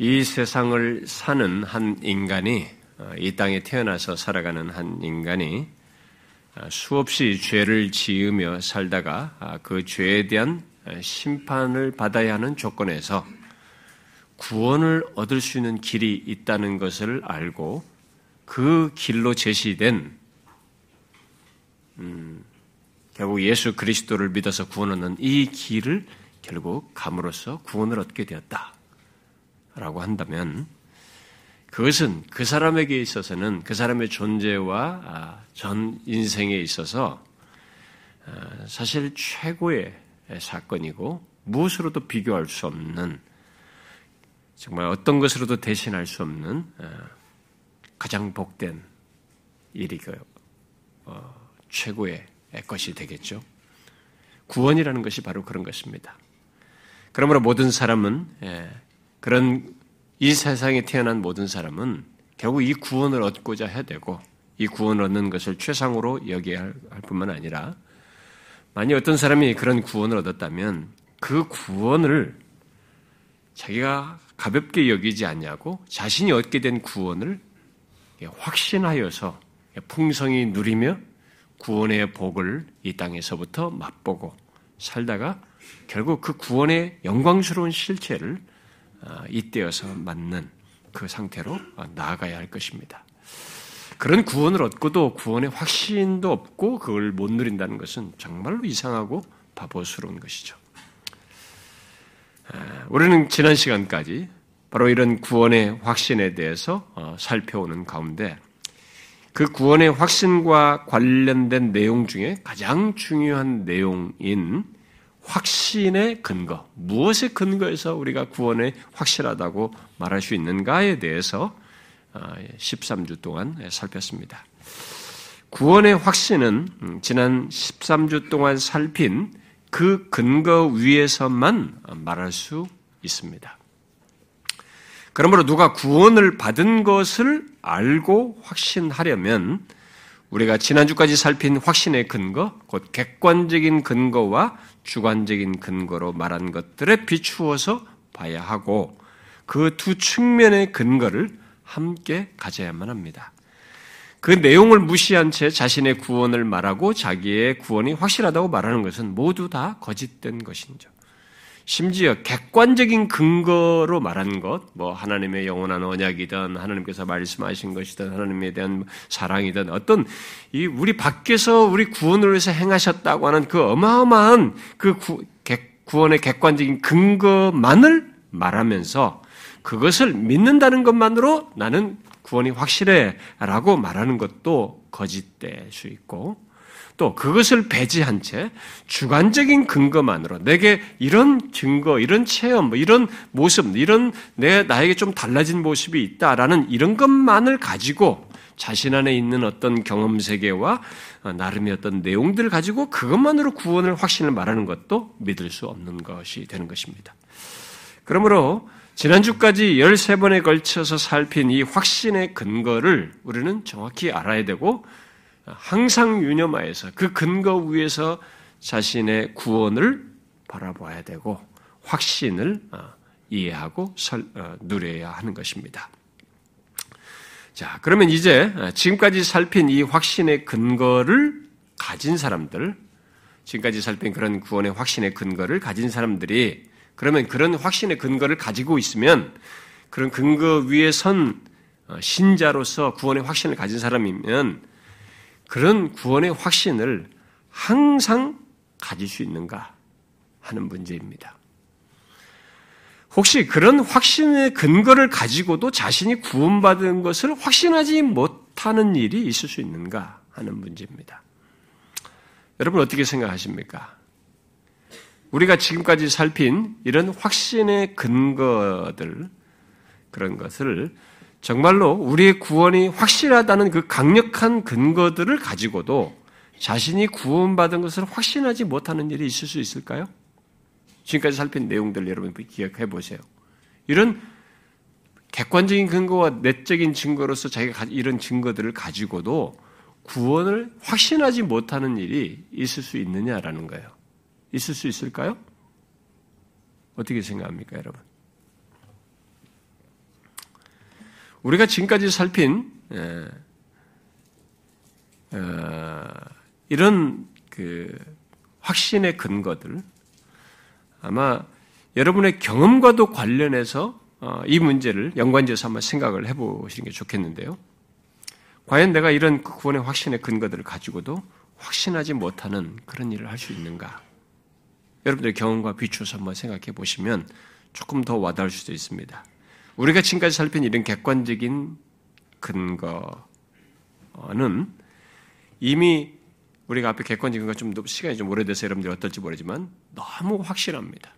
이 세상을 사는 한 인간이 어, 이 땅에 태어나서 살아가는 한 인간이 어, 수없이 죄를 지으며 살다가 아, 그 죄에 대한 어, 심판을 받아야 하는 조건에서 구원을 얻을 수 있는 길이 있다는 것을 알고 그 길로 제시된 음, 결국 예수 그리스도를 믿어서 구원 얻는 이 길을 결국 감으로써 구원을 얻게 되었다 라고 한다면 그것은 그 사람에게 있어서는 그 사람의 존재와 아, 전 인생에 있어서 아, 사실 최고의 사건이고 무엇으로도 비교할 수 없는 정말 어떤 것으로도 대신할 수 없는 아, 가장 복된 일이 그 어, 최고의 것이 되겠죠. 구원이라는 것이 바로 그런 것입니다. 그러므로 모든 사람은 예, 그런 이 세상에 태어난 모든 사람은 결국 이 구원을 얻고자 해야 되고 이 구원을 얻는 것을 최상으로 여겨야 할 뿐만 아니라 만약 어떤 사람이 그런 구원을 얻었다면 그 구원을 자기가 가볍게 여기지 않냐고 자신이 얻게 된 구원을 확신하여서 풍성히 누리며 구원의 복을 이 땅에서부터 맛보고 살다가 결국 그 구원의 영광스러운 실체를 아, 이때여서 맞는 그 상태로 나아가야 할 것입니다. 그런 구원을 얻고도 구원의 확신도 없고 그걸 못 누린다는 것은 정말로 이상하고 바보스러운 것이죠. 아, 우리는 지난 시간까지 바로 이런 구원의 확신에 대해서 어, 살펴오는 가운데 그 구원의 확신과 관련된 내용 중에 가장 중요한 내용인 확신의 근거, 무엇의 근거에서 우리가 구원에 확실하다고 말할 수 있는가에 대해서 13주 어, 동안 살폈습니다. 구원의 확신은 음, 지난 13주 동안 살핀 그 근거 위에서만 말할 수 있습니다. 그러므로 누가 구원을 받은 것을 알고 확신하려면 우리가 지난주까지 살핀 확신의 근거, 곧 객관적인 근거와 주관적인 근거로 말한 것들에 비추어서 봐야 하고 그 두 측면의 근거를 함께 가져야만 합니다. 그 내용을 무시한 채 자신의 구원을 말하고 자기의 구원이 확실하다고 말하는 것은 모두 다 거짓된 것이죠. 심지어 객관적인 근거로 말한 것, 뭐 하나님의 영원한 언약이든 하나님께서 말씀하신 것이든 하나님에 대한 사랑이든 어떤 이 우리 밖에서 우리 구원을 위해서 행하셨다고 하는 그 어마어마한 그 구, 구원의 객관적인 근거만을 말하면서 그것을 믿는다는 것만으로 나는 구원이 확실해라고 말하는 것도 거짓될 수 있고 또 그것을 배제한 채 주관적인 근거만으로 내게 이런 증거, 이런 체험, 뭐 이런 모습, 이런 내 나에게 좀 달라진 모습이 있다라는 이런 것만을 가지고 자신 안에 있는 어떤 경험 세계와 나름의 어떤 내용들을 가지고 그것만으로 구원을 확신을 말하는 것도 믿을 수 없는 것이 되는 것입니다. 그러므로 지난주까지 13번에 걸쳐서 살핀 이 확신의 근거를 우리는 정확히 알아야 되고 항상 유념하여서 그 근거 위에서 자신의 구원을 바라봐야 되고 확신을 어, 이해하고 어, 누려야 하는 것입니다. 자, 그러면 이제 어, 지금까지 살핀 이 확신의 근거를 가진 사람들, 지금까지 살핀 그런 구원의 확신의 근거를 가진 사람들이 그러면 그런 확신의 근거를 가지고 있으면 그런 근거 위에 선 신자로서 구원의 확신을 가진 사람이면 그런 구원의 확신을 항상 가질 수 있는가 하는 문제입니다. 혹시 그런 확신의 근거를 가지고도 자신이 구원받은 것을 확신하지 못하는 일이 있을 수 있는가 하는 문제입니다. 여러분 어떻게 생각하십니까? 우리가 지금까지 살핀 이런 확신의 근거들, 그런 것을 정말로 우리의 구원이 확실하다는 그 강력한 근거들을 가지고도 자신이 구원받은 것을 확신하지 못하는 일이 있을 수 있을까요? 지금까지 살핀 내용들 여러분 기억해 보세요. 이런 객관적인 근거와 내적인 증거로서 자기가 이런 증거들을 가지고도 구원을 확신하지 못하는 일이 있을 수 있느냐라는 거예요. 있을 수 있을까요? 어떻게 생각합니까, 여러분? 우리가 지금까지 살핀 예, 어, 이런 그 확신의 근거들 아마 여러분의 경험과도 관련해서 어, 이 문제를 연관지어서 한번 생각을 해보시는 게 좋겠는데요. 과연 내가 이런 구원의 확신의 근거들을 가지고도 확신하지 못하는 그런 일을 할 수 있는가? 여러분들의 경험과 비추어서 한번 생각해 보시면 조금 더 와닿을 수도 있습니다. 우리가 지금까지 살핀 이런 객관적인 근거는 이미 우리가 앞에 객관적인 거좀 시간이 좀 오래돼서 여러분들이 어떨지 모르지만 너무 확실합니다.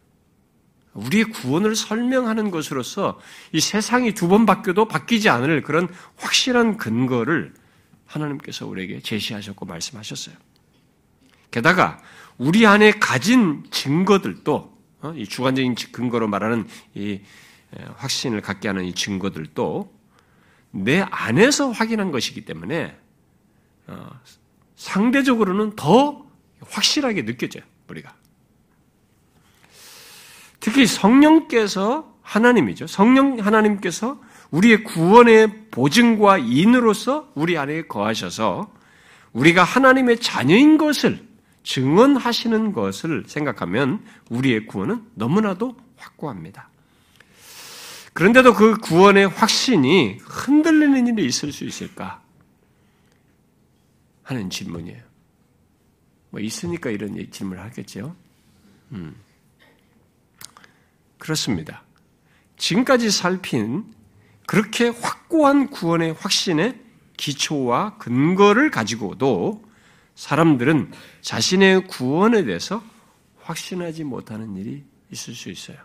우리의 구원을 설명하는 것으로서 이 세상이 두 번 바뀌어도 바뀌지 않을 그런 확실한 근거를 하나님께서 우리에게 제시하셨고 말씀하셨어요. 게다가 우리 안에 가진 증거들도 어, 이 주관적인 근거로 말하는 이 확신을 갖게 하는 이 증거들도 내 안에서 확인한 것이기 때문에 어, 상대적으로는 더 확실하게 느껴져요 우리가. 특히 성령께서 하나님이죠. 성령 하나님께서 우리의 구원의 보증과 인으로서 우리 안에 거하셔서 우리가 하나님의 자녀인 것을 증언하시는 것을 생각하면 우리의 구원은 너무나도 확고합니다. 그런데도 그 구원의 확신이 흔들리는 일이 있을 수 있을까? 하는 질문이에요. 뭐 있으니까 이런 질문을 하겠죠. 음. 그렇습니다. 지금까지 살핀 그렇게 확고한 구원의 확신의 기초와 근거를 가지고도 사람들은 자신의 구원에 대해서 확신하지 못하는 일이 있을 수 있어요.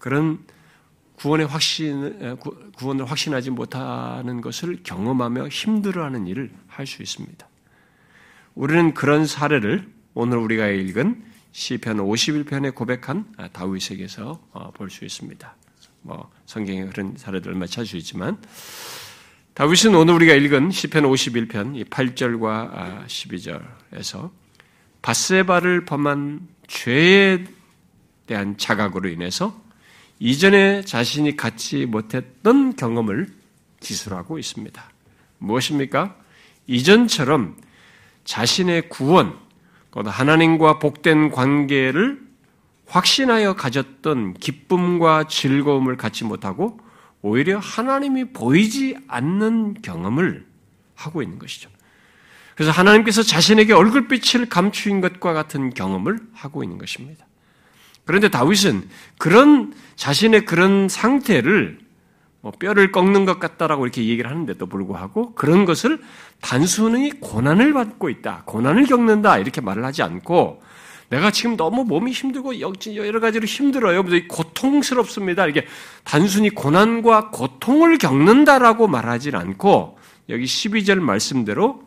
그런 구원의 확신, 구원을 확신하지 못하는 것을 경험하며 힘들어하는 일을 할 수 있습니다. 우리는 그런 사례를 오늘 우리가 읽은 시편 51편에 고백한 다윗에게서 어, 볼수 있습니다. 뭐 성경에 그런 사례들 얼마 찾을 수 있지만 다윗은 오늘 우리가 읽은 시편 51편 8절과 12절에서 아, 바세바를 범한 죄에 대한 자각으로 인해서 이전에 자신이 갖지 못했던 경험을 기술하고 있습니다. 무엇입니까? 이전처럼 자신의 구원, 하나님과 복된 관계를 확신하여 가졌던 기쁨과 즐거움을 갖지 못하고 오히려 하나님이 보이지 않는 경험을 하고 있는 것이죠. 그래서 하나님께서 자신에게 얼굴빛을 감추인 것과 같은 경험을 하고 있는 것입니다. 그런데 다윗은 그런 자신의 그런 상태를 뭐 뼈를 꺾는 것 같다라고 이렇게 얘기를 하는데도 불구하고 그런 것을 단순히 고난을 받고 있다, 고난을 겪는다 이렇게 말을 하지 않고 내가 지금 너무 몸이 힘들고 여러 가지로 힘들어요. 고통스럽습니다. 이게 단순히 고난과 고통을 겪는다라고 말하지 않고 여기 12절 말씀대로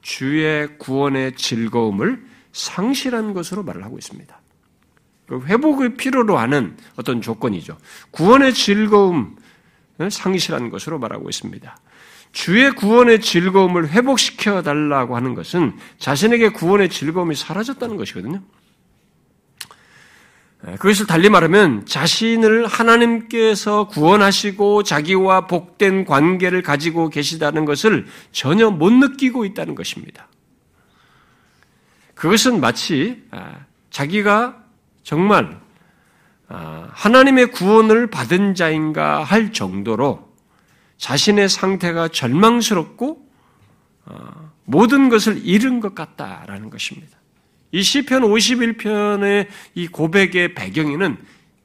주의 구원의 즐거움을 상실한 것으로 말을 하고 있습니다. 그 회복을 필요로 하는 어떤 조건이죠. 구원의 즐거움, 상실한 것으로 말하고 있습니다. 주의 구원의 즐거움을 회복시켜 달라고 하는 것은 자신에게 구원의 즐거움이 사라졌다는 것이거든요. 그것을 달리 말하면 자신을 하나님께서 구원하시고 자기와 복된 관계를 가지고 계시다는 것을 전혀 못 느끼고 있다는 것입니다. 그것은 마치 아, 자기가 정말 아, 하나님의 구원을 받은 자인가 할 정도로 자신의 상태가 절망스럽고 어, 모든 것을 잃은 것 같다라는 것입니다. 이 시편 51편의 이 고백의 배경에는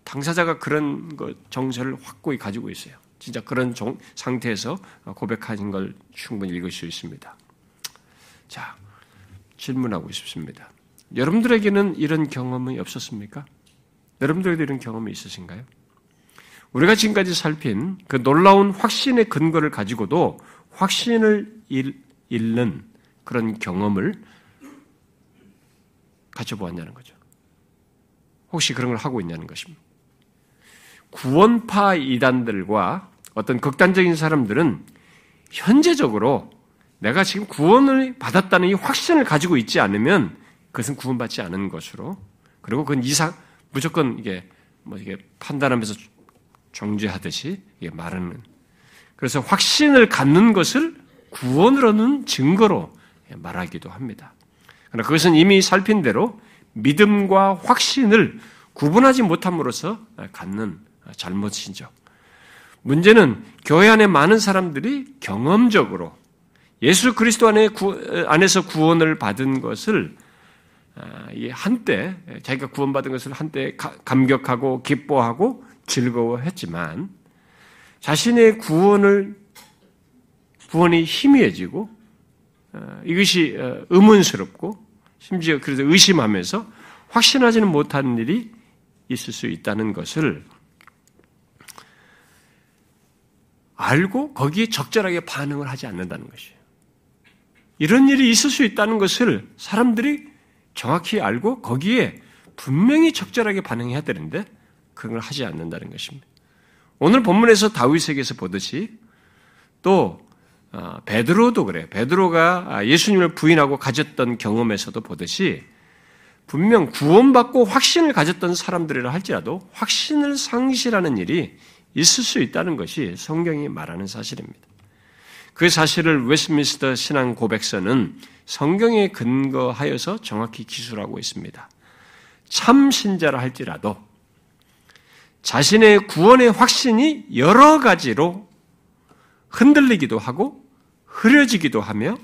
당사자가 그런 것 정서를 확고히 가지고 있어요. 진짜 그런 상태에서 고백하신 걸 충분히 읽을 수 있습니다. 자, 질문하고 싶습니다. 여러분들에게는 이런 경험이 없었습니까? 여러분들에게 이런 경험이 있으신가요? 우리가 지금까지 살핀 그 놀라운 확신의 근거를 가지고도 확신을 잃는 그런 경험을 가져보았냐는 거죠. 혹시 그런 걸 하고 있냐는 것입니다. 구원파 이단들과 어떤 극단적인 사람들은 현재적으로 내가 지금 구원을 받았다는 이 확신을 가지고 있지 않으면 그것은 구원받지 않은 것으로 그리고 그건 이상 무조건 이게 뭐 이게 판단하면서 정죄하듯이 이게 말하는 그래서 확신을 갖는 것을 구원을 얻는 증거로 말하기도 합니다. 그러나 그것은 이미 살핀 대로 믿음과 확신을 구분하지 못함으로써 갖는 잘못이죠. 문제는 교회 안에 많은 사람들이 경험적으로 예수 그리스도 안에 구, 안에서 구원을 받은 것을 아, 한때 자기가 구원받은 것을 한때 감격하고 기뻐하고 즐거워했지만 자신의 구원을 구원이 희미해지고 어, 이것이 어, 의문스럽고 심지어 그래서 의심하면서 확신하지는 못한 일이 있을 수 있다는 것을 알고 거기에 적절하게 반응을 하지 않는다는 것이에요. 이런 일이 있을 수 있다는 것을 사람들이 정확히 알고 거기에 분명히 적절하게 반응해야 되는데 그걸 하지 않는다는 것입니다. 오늘 본문에서 다윗에게서 보듯이 또 어, 베드로도 그래요. 베드로가 예수님을 부인하고 가졌던 경험에서도 보듯이 분명 구원받고 확신을 가졌던 사람들이라 할지라도 확신을 상실하는 일이 있을 수 있다는 것이 성경이 말하는 사실입니다. 그 사실을 웨스민스터 신앙 고백서는 성경에 근거하여서 정확히 기술하고 있습니다. 참 신자라 할지라도 자신의 구원의 확신이 여러 가지로 흔들리기도 하고 흐려지기도 하며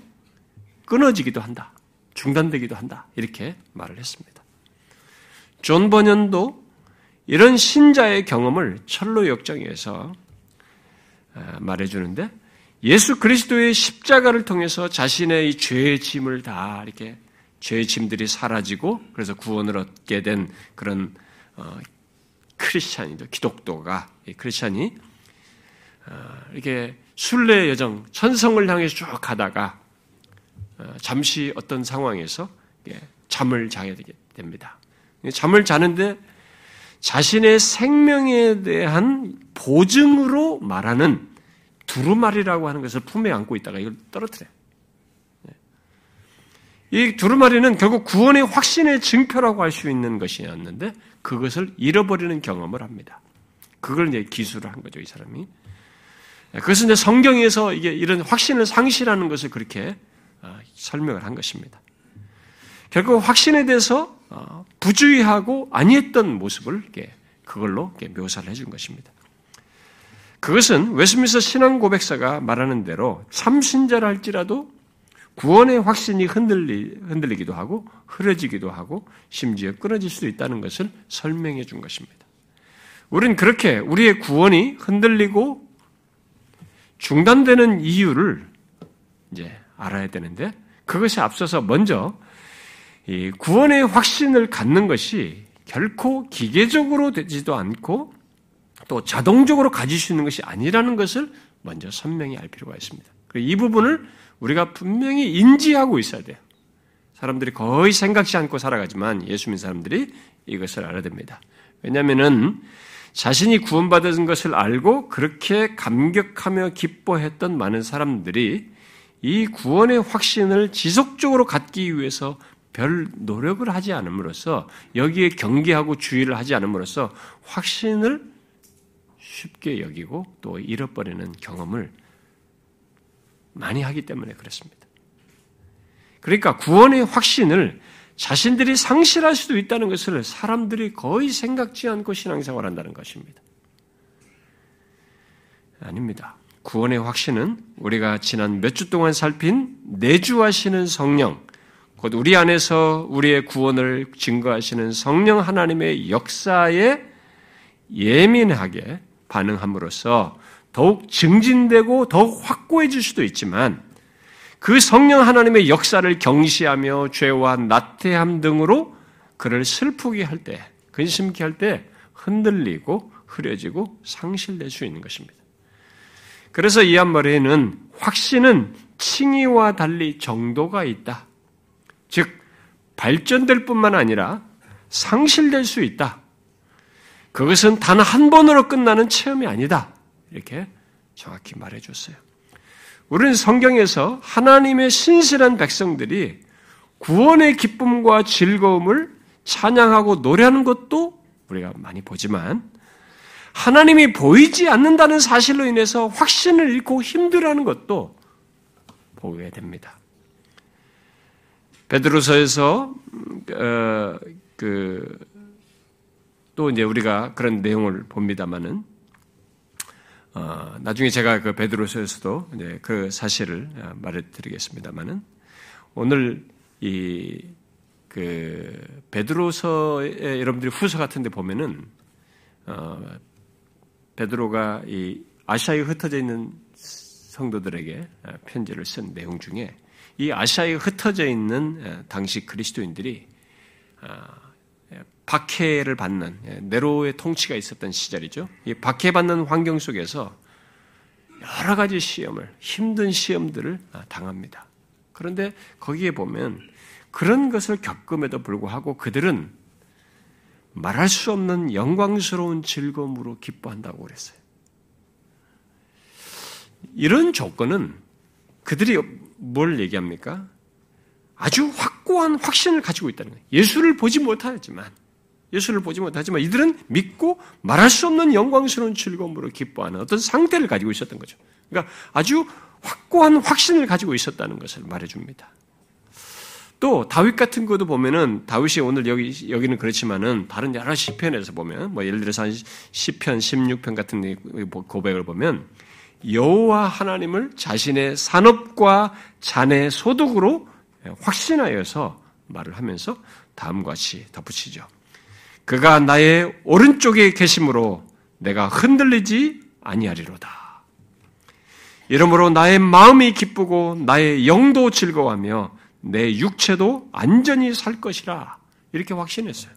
끊어지기도 한다. 중단되기도 한다. 이렇게 말을 했습니다. 존 번연도 이런 신자의 경험을 천로역정에서 아, 말해주는데 예수 그리스도의 십자가를 통해서 자신의 죄의 짐을 다 이렇게 죄의 짐들이 사라지고 그래서 구원을 얻게 된 그런 어, 크리스찬이죠 기독도가 크리스찬이 어, 이렇게 순례 여정 천성을 향해서 쭉 가다가 어, 잠시 어떤 상황에서 잠을 자게 됩니다. 잠을 자는데 자신의 생명에 대한 보증으로 말하는 두루마리라고 하는 것을 품에 안고 있다가 이걸 떨어뜨려요. 네. 이 두루마리는 결국 구원의 확신의 증표라고 할 수 있는 것이었는데 그것을 잃어버리는 경험을 합니다. 그걸 이제 기술을 한 거죠, 이 사람이. 네, 그것은 이제 성경에서 이게 이런 확신을 상실하는 것을 그렇게 어, 설명을 한 것입니다. 결국 확신에 대해서 어, 부주의하고 아니했던 모습을 그걸로 묘사를 해준 것입니다. 그것은 웨스민스 신앙 고백사가 말하는 대로 참신자라 할지라도 구원의 확신이 흔들리, 흔들리기도 하고 흐려지기도 하고 심지어 끊어질 수도 있다는 것을 설명해 준 것입니다. 우리는 그렇게 우리의 구원이 흔들리고 중단되는 이유를 이제 알아야 되는데 그것이 앞서서 먼저 이 구원의 확신을 갖는 것이 결코 기계적으로 되지도 않고 또 자동적으로 가질 수 있는 것이 아니라는 것을 먼저 선명히 알 필요가 있습니다. 이 부분을 우리가 분명히 인지하고 있어야 돼요. 사람들이 거의 생각지 않고 살아가지만 예수 믿는 사람들이 이것을 알아야 됩니다. 왜냐하면은 자신이 구원받은 것을 알고 그렇게 감격하며 기뻐했던 많은 사람들이 이 구원의 확신을 지속적으로 갖기 위해서 별 노력을 하지 않음으로써 여기에 경계하고 주의를 하지 않음으로써 확신을 쉽게 여기고 또 잃어버리는 경험을 많이 하기 때문에 그렇습니다. 그러니까 구원의 확신을 자신들이 상실할 수도 있다는 것을 사람들이 거의 생각지 않고 신앙생활 한다는 것입니다. 아닙니다. 구원의 확신은 우리가 지난 몇 주 동안 살핀 내주하시는 성령, 곧 우리 안에서 우리의 구원을 증거하시는 성령 하나님의 역사에 예민하게 반응함으로써 더욱 증진되고 더욱 확고해질 수도 있지만 그 성령 하나님의 역사를 경시하며 죄와 나태함 등으로 그를 슬프게 할 때, 근심케 할 때 흔들리고 흐려지고 상실될 수 있는 것입니다. 그래서 이 한 말에는 확신은 칭의와 달리 정도가 있다. 즉, 발전될 뿐만 아니라 상실될 수 있다. 그것은 단 한 번으로 끝나는 체험이 아니다. 이렇게 정확히 말해 줬어요. 우리는 성경에서 하나님의 신실한 백성들이 구원의 기쁨과 즐거움을 찬양하고 노래하는 것도 우리가 많이 보지만 하나님이 보이지 않는다는 사실로 인해서 확신을 잃고 힘들어하는 것도 보게 됩니다. 베드로서에서 어, 그 또 이제 우리가 그런 내용을 봅니다만은 어, 나중에 제가 그 베드로서에서도 이제 그 사실을 어, 말해드리겠습니다만은 오늘 이 그 베드로서의 여러분들이 후서 같은데 보면은 어, 베드로가 이 아시아에 흩어져 있는 성도들에게 어, 편지를 쓴 내용 중에 이 아시아에 흩어져 있는 어, 당시 그리스도인들이 박해를 받는 예, 네로의 통치가 있었던 시절이죠. 이 박해받는 환경 속에서 여러 가지 시험을 힘든 시험들을 아, 당합니다. 그런데 거기에 보면 그런 것을 겪음에도 불구하고 그들은 말할 수 없는 영광스러운 즐거움으로 기뻐한다고 그랬어요. 이런 조건은 그들이 뭘 얘기합니까? 아주 확고한 확신을 가지고 있다는 거예요. 예수를 보지 못하지만 예수를 보지 못하지만 이들은 믿고 말할 수 없는 영광스러운 즐거움으로 기뻐하는 어떤 상태를 가지고 있었던 거죠. 그러니까 아주 확고한 확신을 가지고 있었다는 것을 말해줍니다. 또 다윗 같은 것도 보면은 다윗이 오늘 여기 여기는 그렇지만은 다른 여러 시편에서 보면 뭐 예를 들어서 한 시편 16편 같은 고백을 보면 여호와 하나님을 자신의 산업과 잔의 소득으로 확신하여서 말을 하면서 다음과 같이 덧붙이죠. 그가 나의 오른쪽에 계심으로 내가 흔들리지 아니하리로다. 이러므로 나의 마음이 기쁘고 나의 영도 즐거워하며 내 육체도 안전히 살 것이라 이렇게 확신했어요.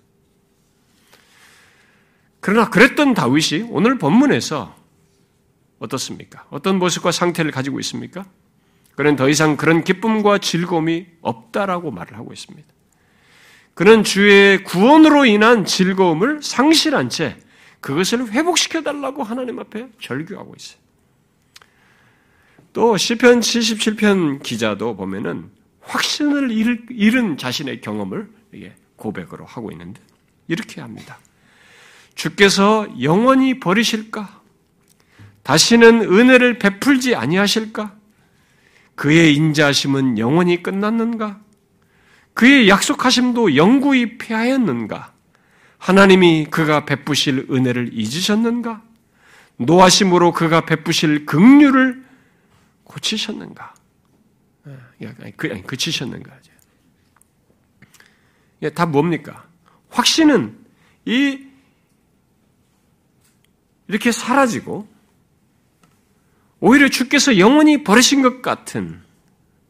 그러나 그랬던 다윗이 오늘 본문에서 어떻습니까? 어떤 모습과 상태를 가지고 있습니까? 그는 더 이상 그런 기쁨과 즐거움이 없다라고 말을 하고 있습니다. 그는 주의 구원으로 인한 즐거움을 상실한 채 그것을 회복시켜 달라고 하나님 앞에 절규하고 있어요. 또 시편 77편 기자도 보면은 확신을 잃은 자신의 경험을 고백으로 하고 있는데 이렇게 합니다. 주께서 영원히 버리실까? 다시는 은혜를 베풀지 아니하실까? 그의 인자하심은 영원히 끝났는가? 그의 약속하심도 영구히 폐하였는가? 하나님이 그가 베푸실 은혜를 잊으셨는가? 노하심으로 그가 베푸실 긍휼을 고치셨는가? 예, 그, 아니, 그치셨는가? 예, 다 뭡니까? 확신은 이 이렇게 사라지고 오히려 주께서 영원히 버리신 것 같은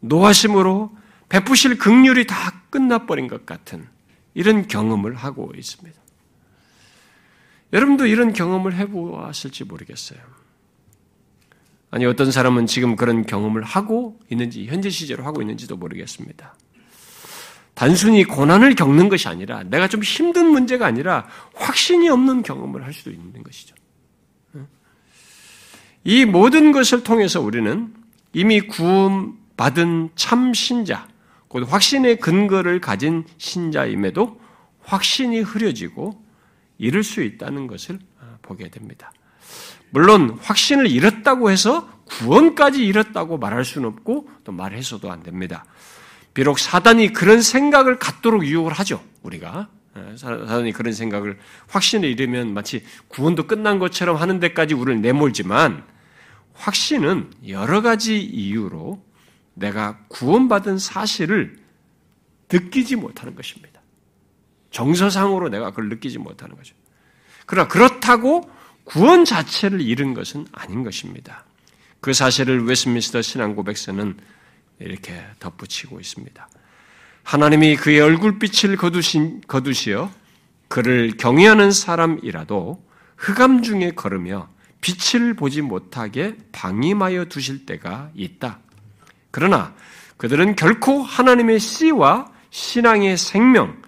노하심으로 베푸실 극률이 다 끝나버린 것 같은 이런 경험을 하고 있습니다. 여러분도 이런 경험을 해보았을지 모르겠어요. 아니, 어떤 사람은 지금 그런 경험을 하고 있는지, 현재 시제로 하고 있는지도 모르겠습니다. 단순히 고난을 겪는 것이 아니라, 내가 좀 힘든 문제가 아니라, 확신이 없는 경험을 할 수도 있는 것이죠. 이 모든 것을 통해서 우리는 이미 구원받은 참 신자, 곧 확신의 근거를 가진 신자임에도 확신이 흐려지고 잃을 수 있다는 것을 아, 보게 됩니다. 물론 확신을 잃었다고 해서 구원까지 잃었다고 말할 수는 없고 또 말해서도 안 됩니다. 비록 사단이 그런 생각을 갖도록 유혹을 하죠. 우리가 아, 사단이 그런 생각을 확신을 잃으면 마치 구원도 끝난 것처럼 하는 데까지 우리를 내몰지만 확신은 여러 가지 이유로 내가 구원받은 사실을 느끼지 못하는 것입니다. 정서상으로 내가 그걸 느끼지 못하는 거죠. 그러나 그렇다고 구원 자체를 잃은 것은 아닌 것입니다. 그 사실을 웨스민스터 신앙 고백서는 이렇게 덧붙이고 있습니다. 하나님이 그의 얼굴빛을 거두신, 거두시어 그를 경외하는 사람이라도 흑암 중에 걸으며 빛을 보지 못하게 방임하여 두실 때가 있다. 그러나 그들은 결코 하나님의 씨와 신앙의 생명,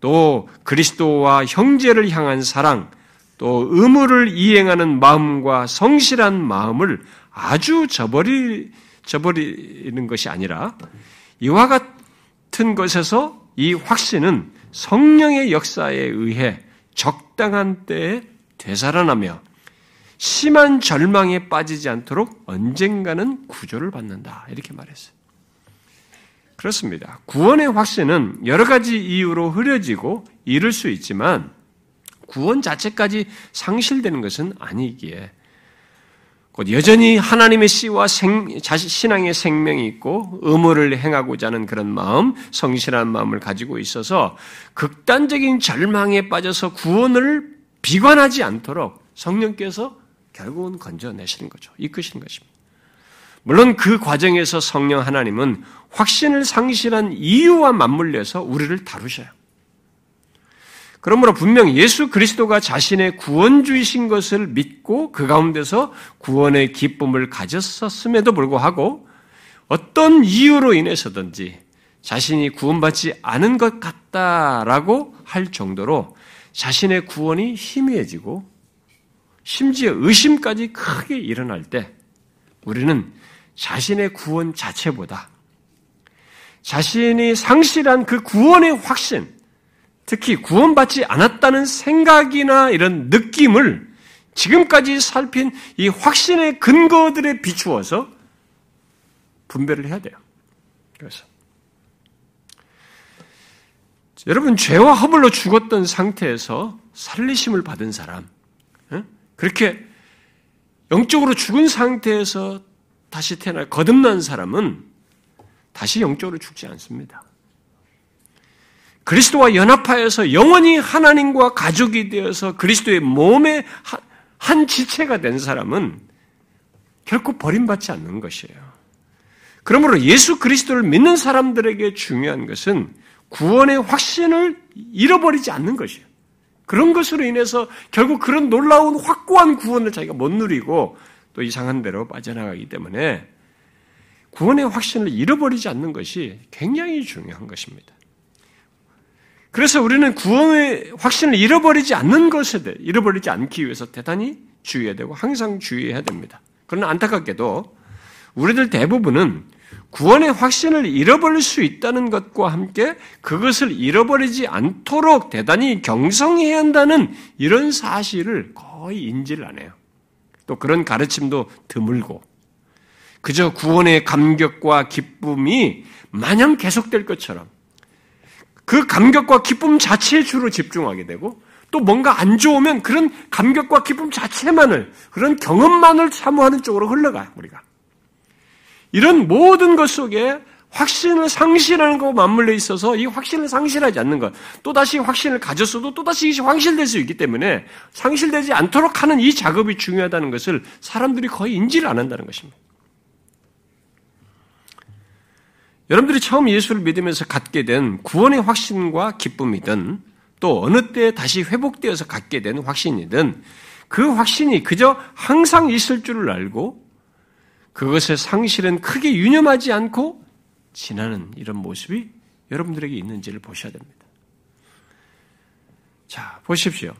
또 그리스도와 형제를 향한 사랑, 또 의무를 이행하는 마음과 성실한 마음을 아주 저버리, 저버리는 것이 아니라 이와 같은 것에서 이 확신은 성령의 역사에 의해 적당한 때에 되살아나며 심한 절망에 빠지지 않도록 언젠가는 구조를 받는다. 이렇게 말했어요. 그렇습니다. 구원의 확신은 여러 가지 이유로 흐려지고 이룰 수 있지만 구원 자체까지 상실되는 것은 아니기에 곧 여전히 하나님의 씨와 생, 신앙의 생명이 있고 의무를 행하고자 하는 그런 마음, 성실한 마음을 가지고 있어서 극단적인 절망에 빠져서 구원을 비관하지 않도록 성령께서 결국은 건져내시는 거죠. 이끄시는 것입니다. 물론 그 과정에서 성령 하나님은 확신을 상실한 이유와 맞물려서 우리를 다루셔요. 그러므로 분명 예수 그리스도가 자신의 구원주이신 것을 믿고 그 가운데서 구원의 기쁨을 가졌었음에도 불구하고 어떤 이유로 인해서든지 자신이 구원받지 않은 것 같다라고 할 정도로 자신의 구원이 희미해지고 심지어 의심까지 크게 일어날 때 우리는 자신의 구원 자체보다 자신이 상실한 그 구원의 확신, 특히 구원받지 않았다는 생각이나 이런 느낌을 지금까지 살핀 이 확신의 근거들에 비추어서 분별을 해야 돼요. 그래서 여러분 죄와 허물로 죽었던 상태에서 살리심을 받은 사람, 그렇게 영적으로 죽은 상태에서 다시 태어나 거듭난 사람은 다시 영적으로 죽지 않습니다. 그리스도와 연합하여서 영원히 하나님과 가족이 되어서 그리스도의 몸의 한 지체가 된 사람은 결코 버림받지 않는 것이에요. 그러므로 예수 그리스도를 믿는 사람들에게 중요한 것은 구원의 확신을 잃어버리지 않는 것이에요. 그런 것으로 인해서 결국 그런 놀라운 확고한 구원을 자기가 못 누리고 또 이상한 대로 빠져나가기 때문에 구원의 확신을 잃어버리지 않는 것이 굉장히 중요한 것입니다. 그래서 우리는 구원의 확신을 잃어버리지 않는 것에 대해 잃어버리지 않기 위해서 대단히 주의해야 되고 항상 주의해야 됩니다. 그러나 안타깝게도 우리들 대부분은 구원의 확신을 잃어버릴 수 있다는 것과 함께 그것을 잃어버리지 않도록 대단히 경성해야 한다는 이런 사실을 거의 인지를 안 해요. 또 그런 가르침도 드물고 그저 구원의 감격과 기쁨이 마냥 계속될 것처럼 그 감격과 기쁨 자체에 주로 집중하게 되고 또 뭔가 안 좋으면 그런 감격과 기쁨 자체만을 그런 경험만을 사모하는 쪽으로 흘러가요 우리가 이런 모든 것 속에 확신을 상실하는 것과 맞물려 있어서 이 확신을 상실하지 않는 것, 또다시 확신을 가졌어도 또다시 상실될 수 있기 때문에 상실되지 않도록 하는 이 작업이 중요하다는 것을 사람들이 거의 인지를 안 한다는 것입니다. 여러분들이 처음 예수를 믿으면서 갖게 된 구원의 확신과 기쁨이든 또 어느 때 다시 회복되어서 갖게 된 확신이든 그 확신이 그저 항상 있을 줄을 알고 그것의 상실은 크게 유념하지 않고 지나는 이런 모습이 여러분들에게 있는지를 보셔야 됩니다. 자, 보십시오.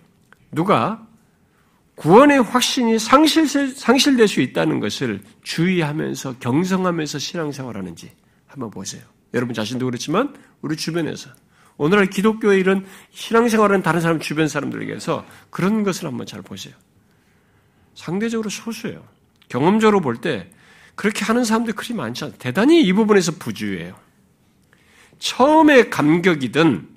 누가 구원의 확신이 상실, 상실될 수 있다는 것을 주의하면서 경성하면서 신앙생활하는지 한번 보세요. 여러분 자신도 그렇지만 우리 주변에서 오늘날 기독교의 이런 신앙생활하는 다른 사람 주변 사람들에게서 그런 것을 한번 잘 보세요. 상대적으로 소수예요. 경험적으로 볼 때 그렇게 하는 사람들이 그리 많지 않아요. 대단히 이 부분에서 부주의해요. 처음에 감격이든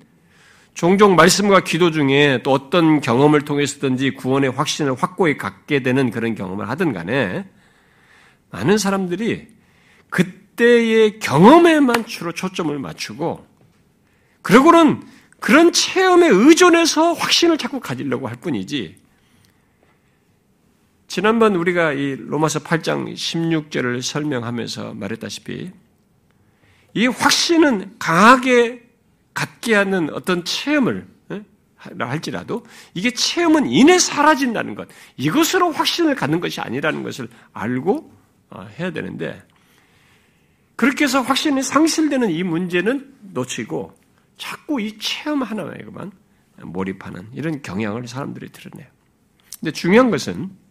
종종 말씀과 기도 중에 또 어떤 경험을 통해서든지 구원의 확신을 확고히 갖게 되는 그런 경험을 하든 간에 많은 사람들이 그때의 경험에만 주로 초점을 맞추고 그러고는 그런 체험에 의존해서 확신을 자꾸 가지려고 할 뿐이지 지난번 우리가 이 로마서 8장 16절을 설명하면서 말했다시피 이 확신은 강하게 갖게 하는 어떤 체험을 할지라도 이게 체험은 이내 사라진다는 것 이것으로 확신을 갖는 것이 아니라는 것을 알고 어, 해야 되는데 그렇게 해서 확신이 상실되는 이 문제는 놓치고 자꾸 이 체험 하나에만 몰입하는 이런 경향을 사람들이 드러내요. 근데 중요한 것은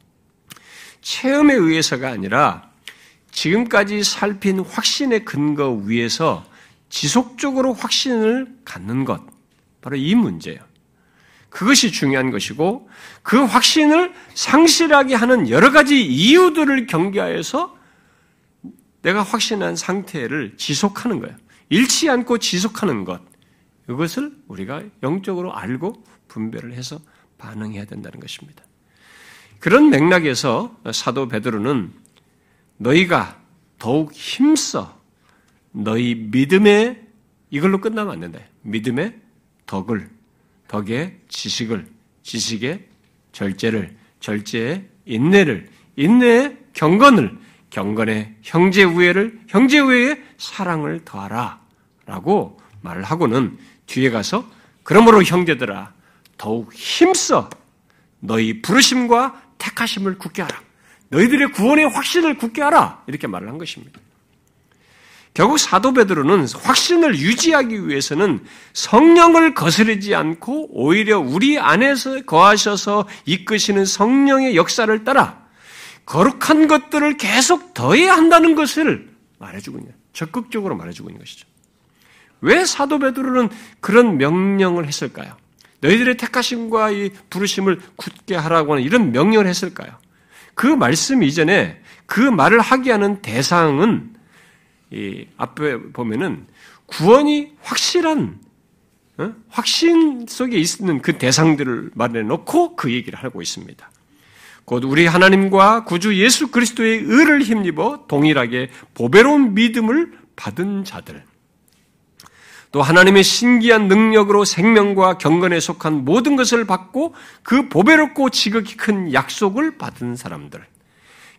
체험에 의해서가 아니라 지금까지 살핀 확신의 근거 위에서 지속적으로 확신을 갖는 것. 바로 이 문제예요. 그것이 중요한 것이고 그 확신을 상실하게 하는 여러 가지 이유들을 경계하여서 내가 확신한 상태를 지속하는 거예요. 잃지 않고 지속하는 것. 이것을 우리가 영적으로 알고 분별을 해서 반응해야 된다는 것입니다. 그런 맥락에서 사도 베드로는 너희가 더욱 힘써 너희 믿음의 이걸로 끝나면 안 된다. 믿음의 덕을, 덕의 지식을, 지식의 절제를, 절제의 인내를, 인내의 경건을, 경건의 형제 우애를, 형제 우애의 사랑을 더하라. 라고 말을 하고는 뒤에 가서 그러므로 형제들아 더욱 힘써 너희 부르심과 택하심을 굳게 하라. 너희들의 구원의 확신을 굳게 하라. 이렇게 말을 한 것입니다. 결국 사도 베드로는 확신을 유지하기 위해서는 성령을 거스르지 않고 오히려 우리 안에서 거하셔서 이끄시는 성령의 역사를 따라 거룩한 것들을 계속 더해야 한다는 것을 말해주고 있는, 적극적으로 말해주고 있는 것이죠. 왜 사도 베드로는 그런 명령을 했을까요? 너희들의 택하심과 이 부르심을 굳게 하라고 하는 이런 명령을 했을까요? 그 말씀 이전에 그 말을 하게 하는 대상은 이 앞에 보면은 구원이 확실한 어? 확신 속에 있는 그 대상들을 말해 놓고 그 얘기를 하고 있습니다. 곧 우리 하나님과 구주 예수 그리스도의 의를 힘입어 동일하게 보배로운 믿음을 받은 자들, 또 하나님의 신기한 능력으로 생명과 경건에 속한 모든 것을 받고 그 보배롭고 지극히 큰 약속을 받은 사람들.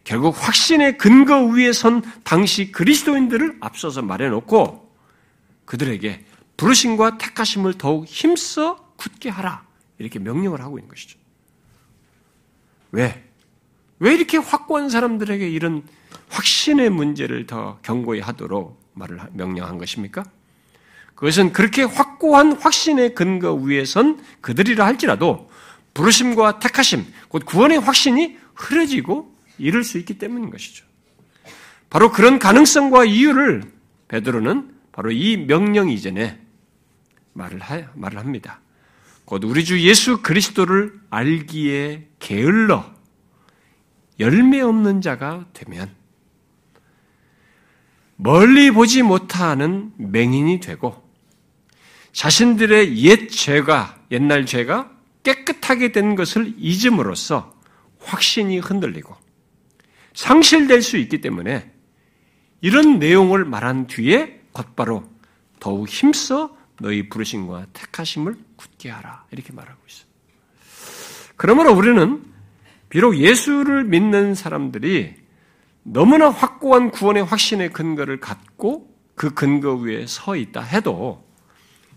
결국 확신의 근거 위에 선 당시 그리스도인들을 앞서서 말해놓고 그들에게 부르심과 택하심을 더욱 힘써 굳게 하라. 이렇게 명령을 하고 있는 것이죠. 왜? 왜 이렇게 확고한 사람들에게 이런 확신의 문제를 더 경고히 하도록 말을 명령한 것입니까? 그것은 그렇게 확고한 확신의 근거 위에선 그들이라 할지라도 부르심과 택하심, 곧 구원의 확신이 흐려지고 이룰 수 있기 때문인 것이죠. 바로 그런 가능성과 이유를 베드로는 바로 이 명령 이전에 말을, 하, 말을 합니다. 곧 우리 주 예수 그리스도를 알기에 게을러 열매 없는 자가 되면 멀리 보지 못하는 맹인이 되고 자신들의 옛 죄가, 옛날 죄가 깨끗하게 된 것을 잊음으로써 확신이 흔들리고 상실될 수 있기 때문에 이런 내용을 말한 뒤에 곧바로 더욱 힘써 너희 부르심과 택하심을 굳게 하라. 이렇게 말하고 있어요. 그러므로 우리는 비록 예수를 믿는 사람들이 너무나 확고한 구원의 확신의 근거를 갖고 그 근거 위에 서 있다 해도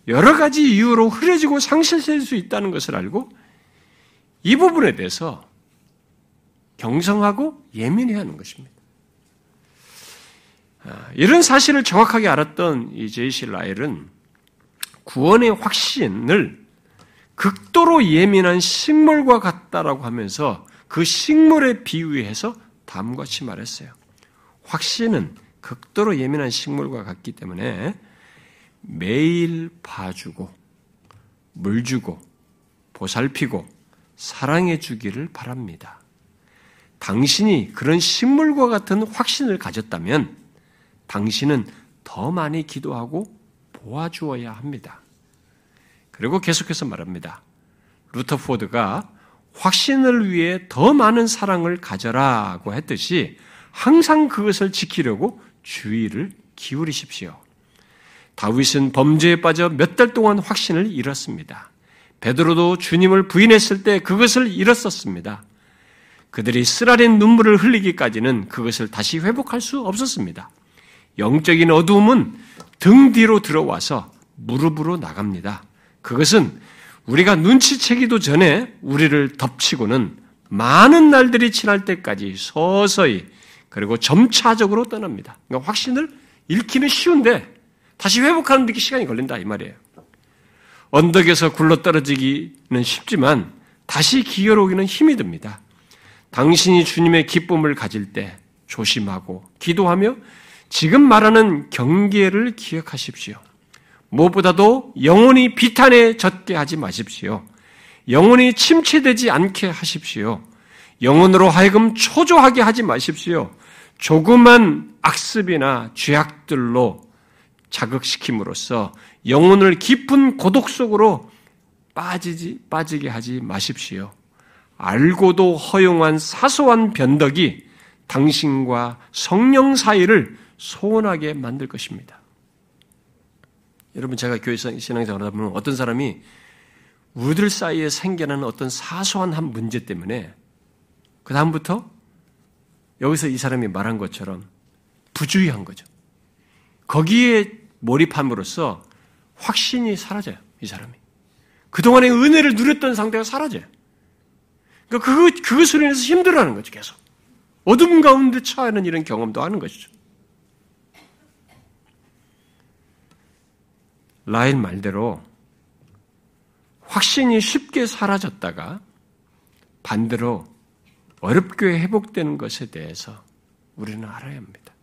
여러 가지 이유로 흐려지고 상실될 수 있다는 것을 알고 이 부분에 대해서 경성하고 예민해야 하는 것입니다. 아, 이런 사실을 정확하게 알았던 이 제이시 라엘은 구원의 확신을 극도로 예민한 식물과 같다라고 하면서 그 식물에 비유해서 다음과 같이 말했어요. 확신은 극도로 예민한 식물과 같기 때문에 매일 봐주고, 물 주고, 보살피고, 사랑해 주기를 바랍니다. 당신이 그런 식물과 같은 확신을 가졌다면 당신은 더 많이 기도하고 보아주어야 합니다. 그리고 계속해서 말합니다. 루터포드가 확신을 위해 더 많은 사랑을 가져라고 했듯이 항상 그것을 지키려고 주의를 기울이십시오. 다윗은 범죄에 빠져 몇 달 동안 확신을 잃었습니다. 베드로도 주님을 부인했을 때 그것을 잃었었습니다. 그들이 쓰라린 눈물을 흘리기까지는 그것을 다시 회복할 수 없었습니다. 영적인 어두움은 등 뒤로 들어와서 무릎으로 나갑니다. 그것은 우리가 눈치채기도 전에 우리를 덮치고는 많은 날들이 지날 때까지 서서히 그리고 점차적으로 떠납니다. 그러니까 확신을 잃기는 쉬운데 다시 회복하는 데 시간이 걸린다 이 말이에요. 언덕에서 굴러 떨어지기는 쉽지만 다시 기어오기는 힘이 듭니다. 당신이 주님의 기쁨을 가질 때 조심하고 기도하며 지금 말하는 경계를 기억하십시오. 무엇보다도 영원히 비탄에 젖게 하지 마십시오. 영혼이 침체되지 않게 하십시오. 영혼으로 하여금 초조하게 하지 마십시오. 조그만 악습이나 죄악들로 자극시킴으로써 영혼을 깊은 고독 속으로 빠지지, 빠지게 하지 마십시오. 알고도 허용한 사소한 변덕이 당신과 성령 사이를 소원하게 만들 것입니다. 여러분, 제가 교회 신앙생활 하다 보면 어떤 사람이 우리들 사이에 생겨나는 어떤 사소한 한 문제 때문에 그 다음부터 여기서 이 사람이 말한 것처럼 부주의한 거죠. 거기에 몰입함으로써 확신이 사라져요, 이 사람이. 그동안의 은혜를 누렸던 상태가 사라져요. 그러니까 그거, 그것으로 인해서 힘들어하는 거죠, 계속. 어둠 가운데 처하는 이런 경험도 하는 것이죠. 라인 말대로 확신이 쉽게 사라졌다가 반대로 어렵게 회복되는 것에 대해서 우리는 알아야 합니다.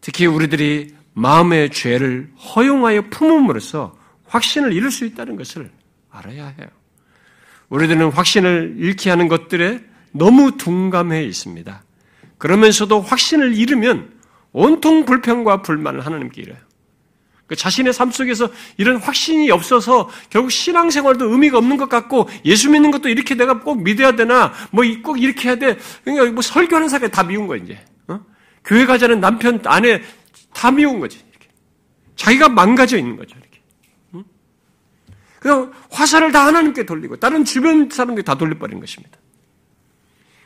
특히 우리들이 마음의 죄를 허용하여 품음으로써 확신을 잃을 수 있다는 것을 알아야 해요. 우리들은 확신을 잃게 하는 것들에 너무 둔감해 있습니다. 그러면서도 확신을 잃으면 온통 불평과 불만을 하나님께 잃어요. 그 자신의 삶 속에서 이런 확신이 없어서 결국 신앙생활도 의미가 없는 것 같고 예수 믿는 것도 이렇게 내가 꼭 믿어야 되나 뭐 꼭 이렇게 해야 돼. 그러니까 뭐 설교하는 사람이 다 미운 거야 이제. 어? 교회 가자는 남편 아내 다 미운 거지. 이렇게. 자기가 망가져 있는 거죠 이렇게. 응? 그냥 화살을 다 하나님께 돌리고 다른 주변 사람들이 다 돌려버린 것입니다.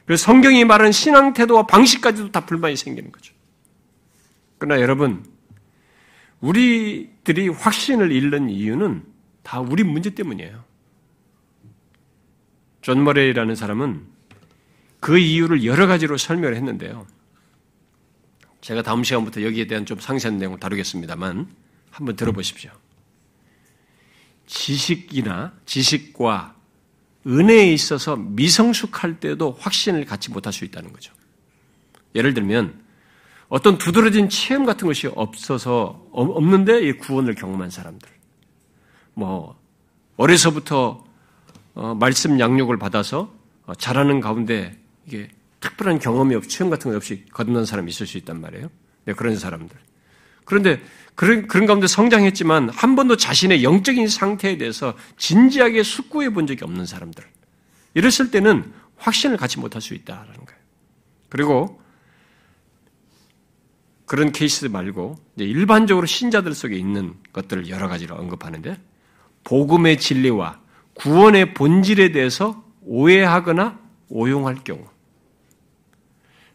그래서 성경이 말하는 신앙 태도와 방식까지도 다 불만이 생기는 거죠. 그러나 여러분 우리들이 확신을 잃는 이유는 다 우리 문제 때문이에요. 존 머레이라는 사람은 그 이유를 여러 가지로 설명을 했는데요. 제가 다음 시간부터 여기에 대한 좀 상세한 내용을 다루겠습니다만 한번 들어보십시오. 지식이나 지식과 은혜에 있어서 미성숙할 때도 확신을 갖지 못할 수 있다는 거죠. 예를 들면 어떤 두드러진 체험 같은 것이 없어서 없는데 구원을 경험한 사람들. 뭐 어려서부터 어, 말씀 양육을 받아서 어, 자라는 가운데 이게 특별한 경험이 없이 체험 같은 것 없이 거듭난 사람이 있을 수 있단 말이에요. 네, 그런 사람들. 그런데 그런 그런 가운데 성장했지만 한 번도 자신의 영적인 상태에 대해서 진지하게 숙고해 본 적이 없는 사람들. 이랬을 때는 확신을 갖지 못할 수 있다라는 거예요. 그리고 그런 케이스 말고 일반적으로 신자들 속에 있는 것들을 여러 가지로 언급하는데 복음의 진리와 구원의 본질에 대해서 오해하거나 오용할 경우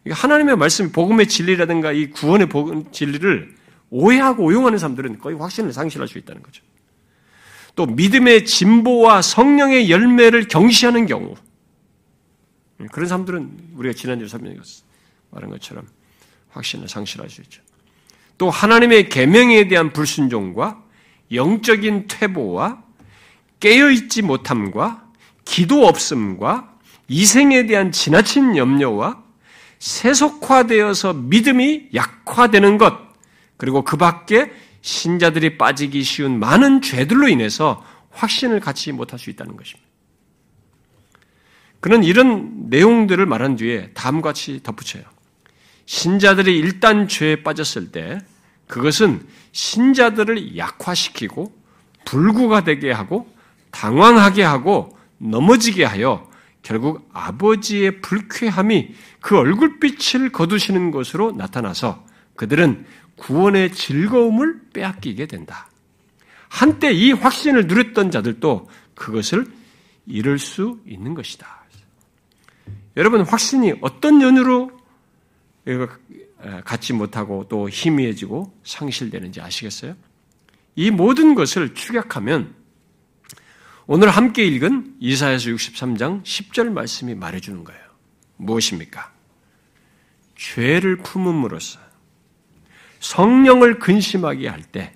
하나님의 말씀 복음의 진리라든가 이 구원의 복음 진리를 오해하고 오용하는 사람들은 거의 확신을 상실할 수 있다는 거죠. 또 믿음의 진보와 성령의 열매를 경시하는 경우 그런 사람들은 우리가 지난주에 설명한 것처럼 확신을 상실할 수 있죠. 또 하나님의 계명에 대한 불순종과 영적인 퇴보와 깨어있지 못함과 기도 없음과 이생에 대한 지나친 염려와 세속화되어서 믿음이 약화되는 것, 그리고 그 밖에 신자들이 빠지기 쉬운 많은 죄들로 인해서 확신을 갖지 못할 수 있다는 것입니다. 그는 이런 내용들을 말한 뒤에 다음과 같이 덧붙여요. 신자들이 일단 죄에 빠졌을 때 그것은 신자들을 약화시키고 불구가 되게 하고 당황하게 하고 넘어지게 하여 결국 아버지의 불쾌함이 그 얼굴빛을 거두시는 것으로 나타나서 그들은 구원의 즐거움을 빼앗기게 된다. 한때 이 확신을 누렸던 자들도 그것을 잃을 수 있는 것이다. 여러분, 확신이 어떤 연유로 갖지 못하고 또 희미해지고 상실되는지 아시겠어요? 이 모든 것을 추격하면 오늘 함께 읽은 이사야서 63장 10절 말씀이 말해주는 거예요. 무엇입니까? 죄를 품음으로써 성령을 근심하게 할 때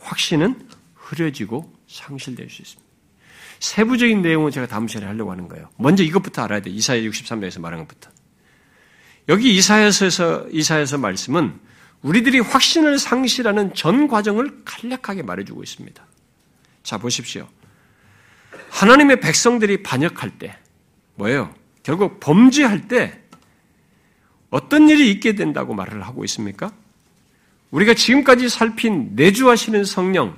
확신은 흐려지고 상실될 수 있습니다. 세부적인 내용은 제가 다음 시간에 하려고 하는 거예요. 먼저 이것부터 알아야 돼. 이사야 63장에서 말한 것부터. 여기 이사야서에서 이사야서 말씀은 우리들이 확신을 상실하는 전 과정을 간략하게 말해주고 있습니다. 자 보십시오. 하나님의 백성들이 반역할 때, 뭐예요? 결국 범죄할 때 어떤 일이 있게 된다고 말을 하고 있습니까? 우리가 지금까지 살핀 내주하시는 성령,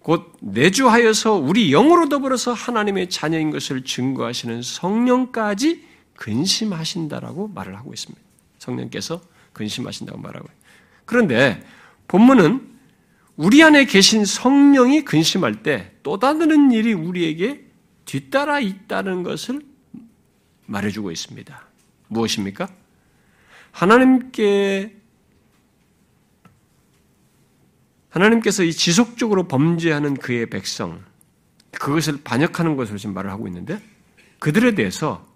곧 내주하여서 우리 영으로 더불어서 하나님의 자녀인 것을 증거하시는 성령까지 근심하신다라고 말을 하고 있습니다. 성령께서 근심하신다고 말하고. 그런데 본문은 우리 안에 계신 성령이 근심할 때 또 다른 일이 우리에게 뒤따라 있다는 것을 말해주고 있습니다. 무엇입니까? 하나님께 하나님께서 이 지속적으로 범죄하는 그의 백성, 그것을 반역하는 것을 지금 말을 하고 있는데, 그들에 대해서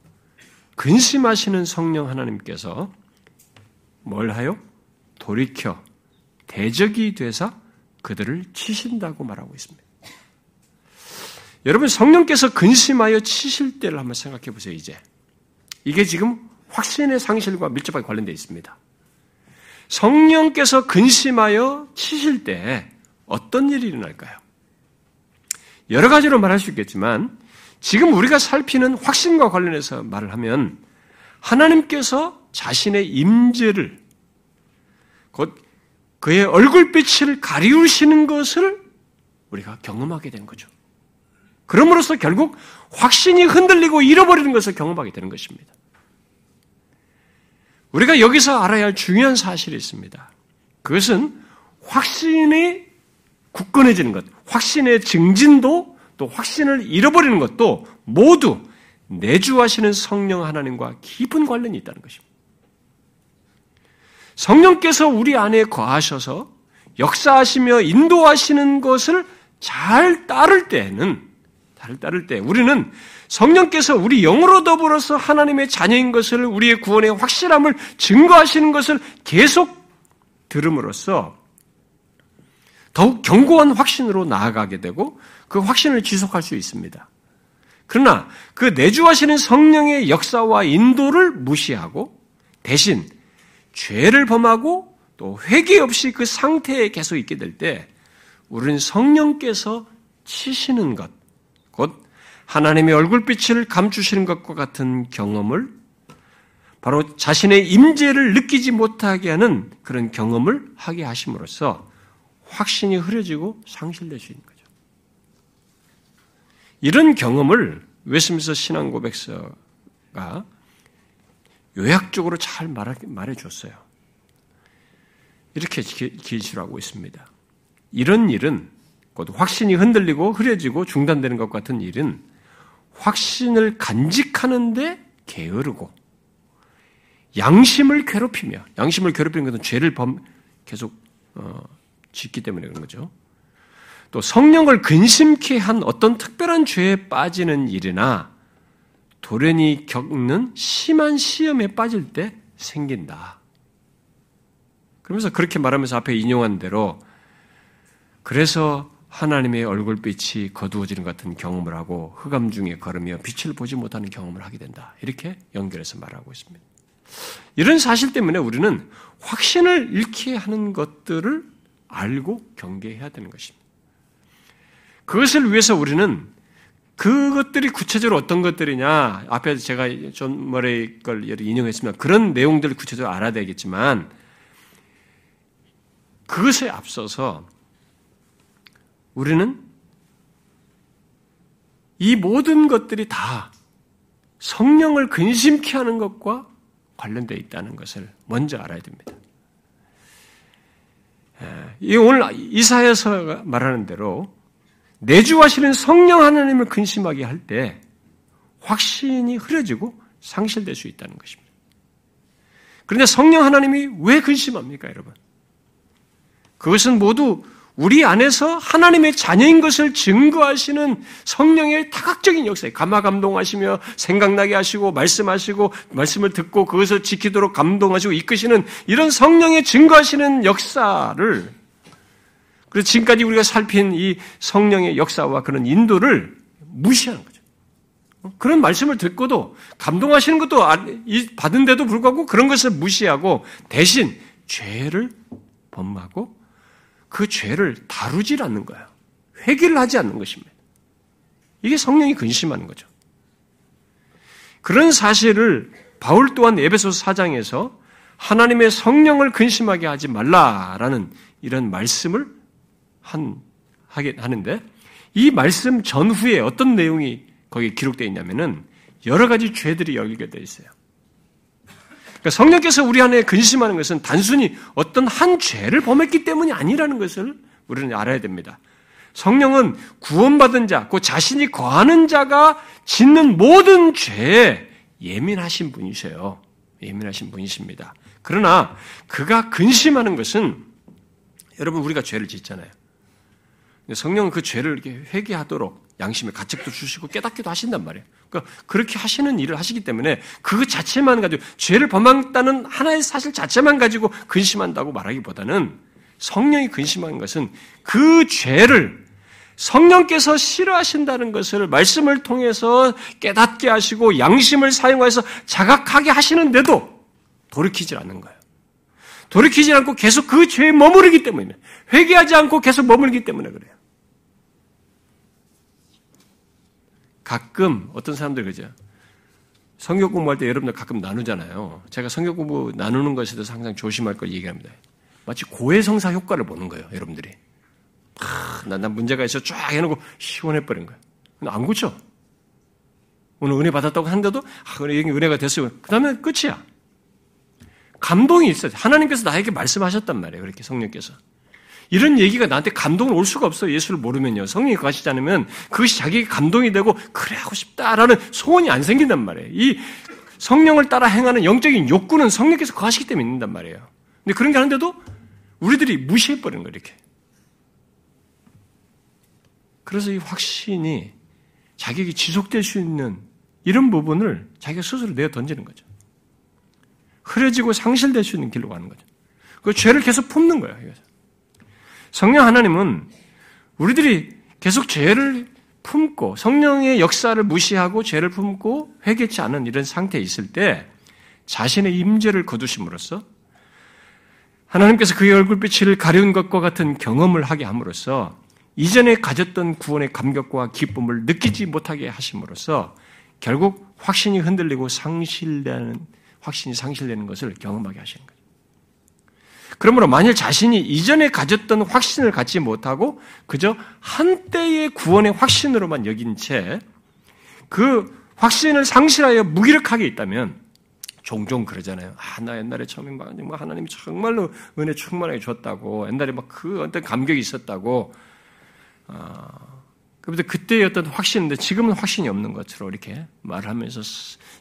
근심하시는 성령 하나님께서 뭘 하요? 돌이켜 대적이 되사 그들을 치신다고 말하고 있습니다. 여러분 성령께서 근심하여 치실 때를 한번 생각해 보세요. 이제 이게 지금 확신의 상실과 밀접하게 관련되어 있습니다. 성령께서 근심하여 치실 때 어떤 일이 일어날까요? 여러 가지로 말할 수 있겠지만 지금 우리가 살피는 확신과 관련해서 말을 하면 하나님께서 자신의 임재를 곧 그의 얼굴빛을 가리우시는 것을 우리가 경험하게 된 거죠. 그럼으로써 결국 확신이 흔들리고 잃어버리는 것을 경험하게 되는 것입니다. 우리가 여기서 알아야 할 중요한 사실이 있습니다. 그것은 확신이 굳건해지는 것, 확신의 증진도 또 확신을 잃어버리는 것도 모두 내주하시는 성령 하나님과 깊은 관련이 있다는 것입니다. 성령께서 우리 안에 거하셔서 역사하시며 인도하시는 것을 잘 따를 때는, 잘 따를 때, 우리는 성령께서 우리 영으로 더불어서 하나님의 자녀인 것을 우리의 구원의 확실함을 증거하시는 것을 계속 들음으로써 더욱 견고한 확신으로 나아가게 되고 그 확신을 지속할 수 있습니다. 그러나 그 내주하시는 성령의 역사와 인도를 무시하고 대신 죄를 범하고 또 회개 없이 그 상태에 계속 있게 될 때 우리는 성령께서 치시는 것, 곧 하나님의 얼굴빛을 감추시는 것과 같은 경험을 바로 자신의 임재를 느끼지 못하게 하는 그런 경험을 하게 하심으로써 확신이 흐려지고 상실될 수 있는 거죠. 이런 경험을 웨스민스 신앙 고백서가 요약적으로 잘 말해 줬어요. 이렇게 기술하고 있습니다. 이런 일은 곧 확신이 흔들리고 흐려지고 중단되는 것 같은 일은 확신을 간직하는데 게으르고 양심을 괴롭히며 양심을 괴롭히는 것은 죄를 범 계속 어, 짓기 때문에 그런 거죠. 또 성령을 근심케 한 어떤 특별한 죄에 빠지는 일이나 돌연히 겪는 심한 시험에 빠질 때 생긴다. 그러면서 그렇게 말하면서 앞에 인용한 대로 그래서 하나님의 얼굴빛이 거두어지는 같은 경험을 하고 흑암 중에 걸으며 빛을 보지 못하는 경험을 하게 된다. 이렇게 연결해서 말하고 있습니다. 이런 사실 때문에 우리는 확신을 잃게 하는 것들을 알고 경계해야 되는 것입니다. 그것을 위해서 우리는 그것들이 구체적으로 어떤 것들이냐, 앞에 제가 존 머레이 걸 인용했습니다. 그런 내용들을 구체적으로 알아야 되겠지만, 그것에 앞서서 우리는 이 모든 것들이 다 성령을 근심케 하는 것과 관련되어 있다는 것을 먼저 알아야 됩니다. 이 오늘 이사야서 말하는 대로 내주하시는 성령 하나님을 근심하게 할 때 확신이 흐려지고 상실될 수 있다는 것입니다. 그런데 성령 하나님이 왜 근심합니까, 여러분? 그것은 모두 우리 안에서 하나님의 자녀인 것을 증거하시는 성령의 타각적인 역사에 감화 감동하시며 생각나게 하시고 말씀하시고 말씀을 듣고 그것을 지키도록 감동하시고 이끄시는 이런 성령의 증거하시는 역사를 그래서 지금까지 우리가 살핀 이 성령의 역사와 그런 인도를 무시하는 거죠. 그런 말씀을 듣고도 감동하시는 것도 받은데도 불구하고 그런 것을 무시하고 대신 죄를 범하고 그 죄를 다루질 않는 거예요. 회개를 하지 않는 것입니다. 이게 성령이 근심하는 거죠. 그런 사실을 바울 또한 에베소 4장에서 하나님의 성령을 근심하게 하지 말라라는 이런 말씀을 한, 하게 하는데 이 말씀 전후에 어떤 내용이 거기에 기록되어 있냐면은 여러 가지 죄들이 연결되어 있어요. 그러니까 성령께서 우리 안에 근심하는 것은 단순히 어떤 한 죄를 범했기 때문이 아니라는 것을 우리는 알아야 됩니다. 성령은 구원받은 자, 그 자신이 거하는 자가 짓는 모든 죄에 예민하신 분이세요. 예민하신 분이십니다. 그러나 그가 근심하는 것은 여러분 우리가 죄를 짓잖아요. 성령은 그 죄를 회개하도록 양심의 가책도 주시고 깨닫기도 하신단 말이에요. 그러니까 그렇게 하시는 일을 하시기 때문에 그 자체만 가지고 죄를 범했다는 하나의 사실 자체만 가지고 근심한다고 말하기보다는 성령이 근심한 것은 그 죄를 성령께서 싫어하신다는 것을 말씀을 통해서 깨닫게 하시고 양심을 사용해서 자각하게 하시는데도 돌이키질 않는 거예요. 돌이키지 않고 계속 그 죄에 머무르기 때문에 회개하지 않고 계속 머물기 때문에 그래요. 가끔 어떤 사람들 그죠? 성경 공부할 때 여러분들 가끔 나누잖아요. 제가 성경 공부 나누는 것에 대해서 항상 조심할 걸 얘기합니다. 마치 고해성사 효과를 보는 거예요, 여러분들이. 아, 난, 난 문제가 있어 쫙 해놓고 시원해버린 거예요. 안 고쳐. 오늘 은혜 받았다고 하는데도, 아, 은혜가 됐어요. 그 다음에 끝이야. 감동이 있어요. 하나님께서 나에게 말씀하셨단 말이에요. 그렇게 성령께서. 이런 얘기가 나한테 감동을 올 수가 없어요. 예수를 모르면요. 성령이 가시지 않으면 그것이 자기에게 감동이 되고 그래 하고 싶다라는 소원이 안 생긴단 말이에요. 이 성령을 따라 행하는 영적인 욕구는 성령께서 거하시기 때문에 있는단 말이에요. 근데 그런 게 하는데도 우리들이 무시해버리는 거예요. 이렇게. 그래서 이 확신이 자기에게 지속될 수 있는 이런 부분을 자기가 스스로 내어 던지는 거죠. 흐려지고 상실될 수 있는 길로 가는 거죠. 그 죄를 계속 품는 거예요. 성령 하나님은 우리들이 계속 죄를 품고 성령의 역사를 무시하고 죄를 품고 회개치 않은 이런 상태에 있을 때 자신의 임재를 거두심으로써 하나님께서 그의 얼굴빛을 가려운 것과 같은 경험을 하게 함으로써 이전에 가졌던 구원의 감격과 기쁨을 느끼지 못하게 하심으로써 결국 확신이 흔들리고 상실되는 확신이 상실되는 것을 경험하게 하시는 거죠. 그러므로 만일 자신이 이전에 가졌던 확신을 갖지 못하고 그저 한때의 구원의 확신으로만 여긴 채 그 확신을 상실하여 무기력하게 있다면 종종 그러잖아요. 아, 나 옛날에 처음에 막, 뭐 하나님이 정말로 은혜 충만하게 줬다고, 옛날에 막 그 어떤 감격이 있었다고, 아, 그런데 그때의 어떤 확신인데 지금은 확신이 없는 것으로 이렇게 말하면서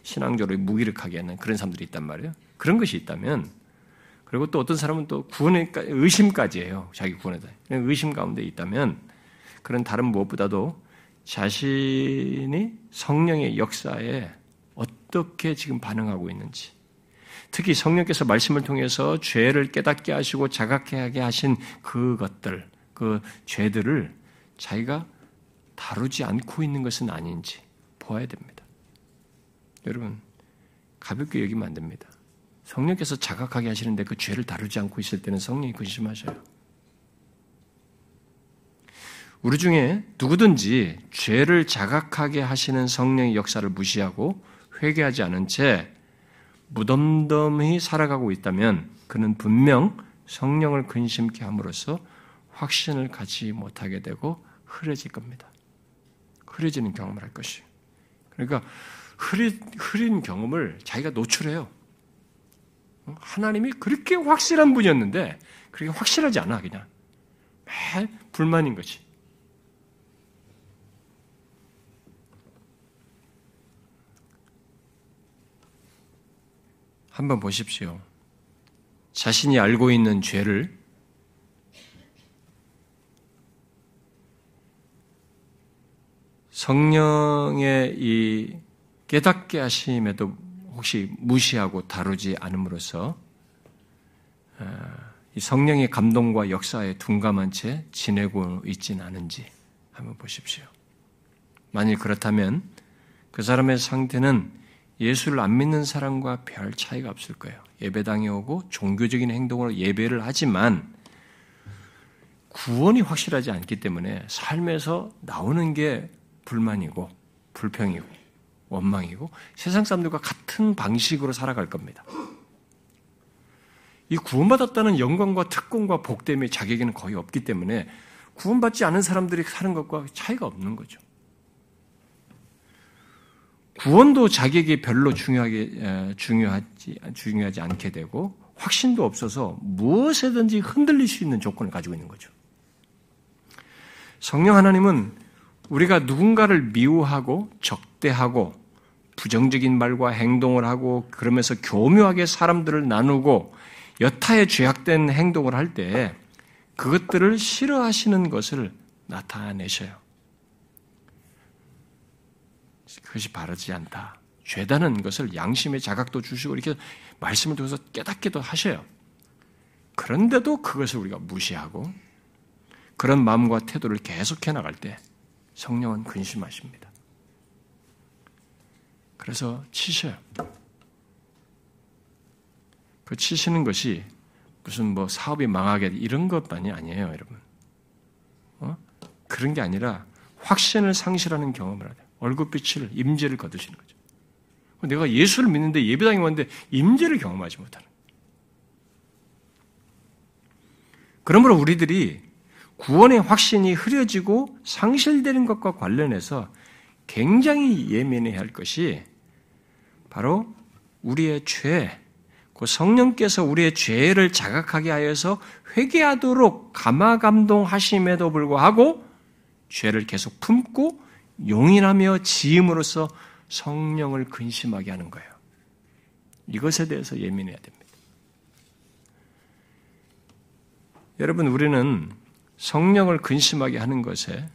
신앙적으로 무기력하게 하는 그런 사람들이 있단 말이에요. 그런 것이 있다면 그리고 또 어떤 사람은 또 구원에 의심까지 해요. 자기 구원에 대해. 의심 가운데 있다면 그런 다른 무엇보다도 자신이 성령의 역사에 어떻게 지금 반응하고 있는지 특히 성령께서 말씀을 통해서 죄를 깨닫게 하시고 자각하게 하신 그것들, 그 죄들을 자기가 다루지 않고 있는 것은 아닌지 보아야 됩니다. 여러분, 가볍게 여기면 안 됩니다. 성령께서 자각하게 하시는데 그 죄를 다루지 않고 있을 때는 성령이 근심하셔요. 우리 중에 누구든지 죄를 자각하게 하시는 성령의 역사를 무시하고 회개하지 않은 채 무덤덤히 살아가고 있다면 그는 분명 성령을 근심케 함으로써 확신을 갖지 못하게 되고 흐려질 겁니다. 흐려지는 경험을 할 것이에요. 그러니까 흐린, 흐린 경험을 자기가 노출해요. 하나님이 그렇게 확실한 분이었는데 그렇게 확실하지 않아 그냥 매 불만인 거지. 한번 보십시오. 자신이 알고 있는 죄를 성령의 이 깨닫게 하심에도 혹시 무시하고 다루지 않음으로써 어, 성령의 감동과 역사에 둔감한 채 지내고 있지는 않은지 한번 보십시오. 만일 그렇다면 그 사람의 상태는 예수를 안 믿는 사람과 별 차이가 없을 거예요. 예배당에 오고 종교적인 행동으로 예배를 하지만 구원이 확실하지 않기 때문에 삶에서 나오는 게 불만이고 불평이고 원망이고 세상 사람들과 같은 방식으로 살아갈 겁니다. 이 구원받았다는 영광과 특권과 복됨의 자격에는 거의 없기 때문에 구원받지 않은 사람들이 사는 것과 차이가 없는 거죠. 구원도 자격이 별로 중요하게 중요하지 중요하지 않게 되고 확신도 없어서 무엇에든지 흔들릴 수 있는 조건을 가지고 있는 거죠. 성령 하나님은 우리가 누군가를 미워하고 적대하고 부정적인 말과 행동을 하고 그러면서 교묘하게 사람들을 나누고 여타에 죄악된 행동을 할 때 그것들을 싫어하시는 것을 나타내셔요. 그것이 바르지 않다. 죄다는 것을 양심의 자각도 주시고 이렇게 말씀을 통해서 깨닫기도 하셔요. 그런데도 그것을 우리가 무시하고 그런 마음과 태도를 계속해 나갈 때 성령은 근심하십니다. 그래서 치셔요. 그 치시는 것이 무슨 뭐 사업이 망하게 이런 것만이 아니에요, 여러분. 어? 그런 게 아니라 확신을 상실하는 경험을 하죠. 얼굴빛을 임재를 거두시는 거죠. 내가 예수를 믿는데 예배당에 왔는데 임재를 경험하지 못하는. 그러므로 우리들이 구원의 확신이 흐려지고 상실되는 것과 관련해서 굉장히 예민해야 할 것이 바로 우리의 죄, 그 성령께서 우리의 죄를 자각하게 하여서 회개하도록 감화감동하심에도 불구하고 죄를 계속 품고 용인하며 지음으로써 성령을 근심하게 하는 거예요. 이것에 대해서 예민해야 됩니다. 여러분, 우리는 성령을 근심하게 하는 것에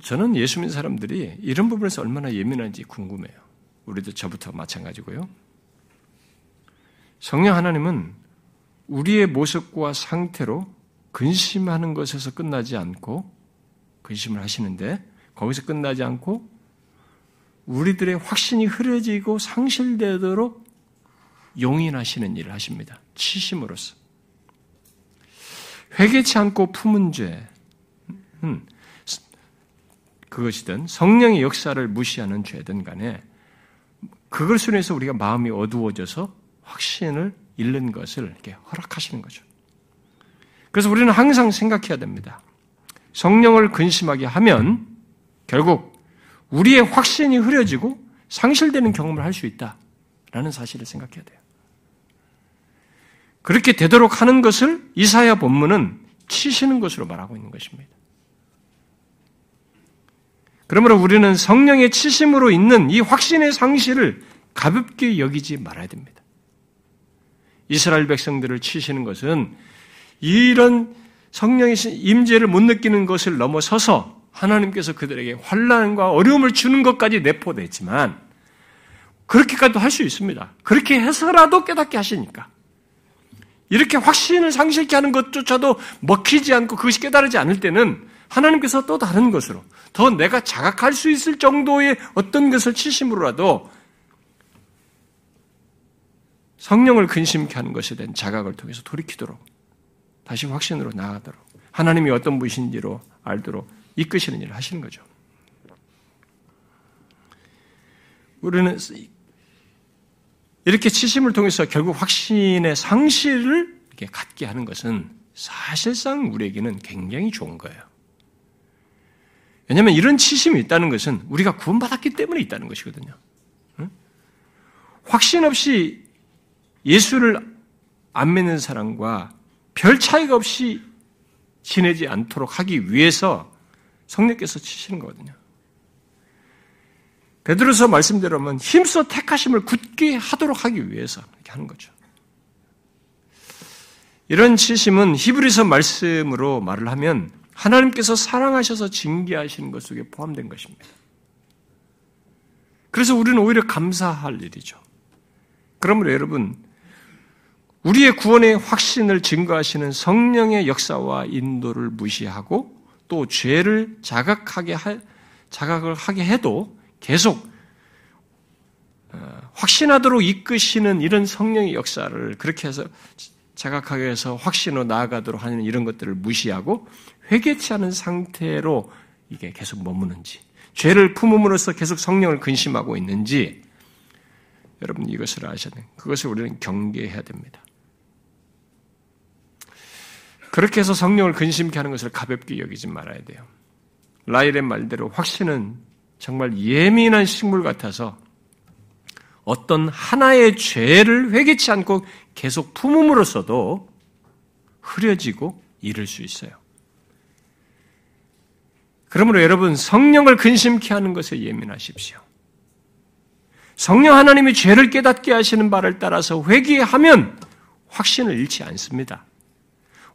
저는 예수 믿는 사람들이 이런 부분에서 얼마나 예민한지 궁금해요. 우리도 저부터 마찬가지고요. 성령 하나님은 우리의 모습과 상태로 근심하는 것에서 끝나지 않고 근심을 하시는데 거기서 끝나지 않고 우리들의 확신이 흐려지고 상실되도록 용인하시는 일을 하십니다. 치심으로써. 회개치 않고 품은 죄는 그것이든 성령의 역사를 무시하는 죄든 간에 그것을 인해서 우리가 마음이 어두워져서 확신을 잃는 것을 이렇게 허락하시는 거죠. 그래서 우리는 항상 생각해야 됩니다. 성령을 근심하게 하면 결국 우리의 확신이 흐려지고 상실되는 경험을 할 수 있다라는 사실을 생각해야 돼요. 그렇게 되도록 하는 것을 이사야 본문은 치시는 것으로 말하고 있는 것입니다. 그러므로 우리는 성령의 치심으로 있는 이 확신의 상실을 가볍게 여기지 말아야 됩니다. 이스라엘 백성들을 치시는 것은 이런 성령의 임재를 못 느끼는 것을 넘어서서 하나님께서 그들에게 환란과 어려움을 주는 것까지 내포됐지만 그렇게까지도 할 수 있습니다. 그렇게 해서라도 깨닫게 하시니까. 이렇게 확신을 상실케 하는 것조차도 먹히지 않고 그것이 깨달지 않을 때는 하나님께서 또 다른 것으로 더 내가 자각할 수 있을 정도의 어떤 것을 치심으로라도 성령을 근심케 하는 것에 대한 자각을 통해서 돌이키도록 다시 확신으로 나아가도록 하나님이 어떤 분이신지로 알도록 이끄시는 일을 하시는 거죠. 우리는 이렇게 치심을 통해서 결국 확신의 상실을 갖게 하는 것은 사실상 우리에게는 굉장히 좋은 거예요. 왜냐하면 이런 치심이 있다는 것은 우리가 구원받았기 때문에 있다는 것이거든요. 확신 없이 예수를 안 믿는 사람과 별 차이가 없이 지내지 않도록 하기 위해서 성령께서 치시는 거거든요. 베드로서 말씀대로면 힘써 택하심을 굳게 하도록 하기 위해서 이렇게 하는 거죠. 이런 치심은 히브리서 말씀으로 말을 하면 하나님께서 사랑하셔서 징계하시는 것 속에 포함된 것입니다. 그래서 우리는 오히려 감사할 일이죠. 그러므로 여러분, 우리의 구원의 확신을 증거하시는 성령의 역사와 인도를 무시하고 또 죄를 자각하게 하, 자각을 하게 해도 계속 어, 확신하도록 이끄시는 이런 성령의 역사를 그렇게 해서 자각하게 해서 확신으로 나아가도록 하는 이런 것들을 무시하고 회개치 않은 상태로 이게 계속 머무는지, 죄를 품음으로써 계속 성령을 근심하고 있는지, 여러분 이것을 아셔야 돼요. 그것을 우리는 경계해야 됩니다. 그렇게 해서 성령을 근심케 하는 것을 가볍게 여기지 말아야 돼요. 라일의 말대로 확신은 정말 예민한 식물 같아서 어떤 하나의 죄를 회개치 않고 계속 품음으로써도 흐려지고 잃을 수 있어요. 그러므로 여러분 성령을 근심케 하는 것에 예민하십시오. 성령 하나님이 죄를 깨닫게 하시는 바를 따라서 회개하면 확신을 잃지 않습니다.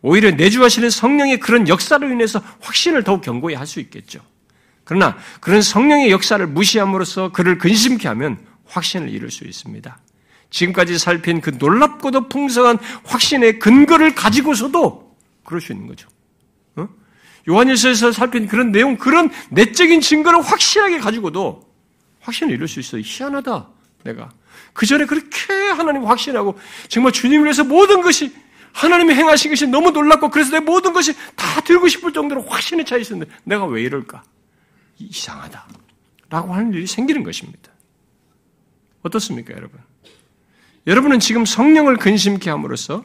오히려 내주하시는 성령의 그런 역사로 인해서 확신을 더욱 견고히 할 수 있겠죠. 그러나 그런 성령의 역사를 무시함으로써 그를 근심케 하면 확신을 잃을 수 있습니다. 지금까지 살핀 그 놀랍고도 풍성한 확신의 근거를 가지고서도 그럴 수 있는 거죠. 어? 요한일서에서 살핀 그런 내용, 그런 내적인 증거를 확실하게 가지고도 확신을 잃을 수 있어요. 희한하다, 내가. 그 전에 그렇게 하나님 확신하고 정말 주님을 위해서 모든 것이 하나님이 행하신 것이 너무 놀랍고 그래서 내 모든 것이 다 들고 싶을 정도로 확신에 차 있었는데 내가 왜 이럴까? 이상하다. 라고 하는 일이 생기는 것입니다. 어떻습니까, 여러분? 여러분은 지금 성령을 근심케 함으로써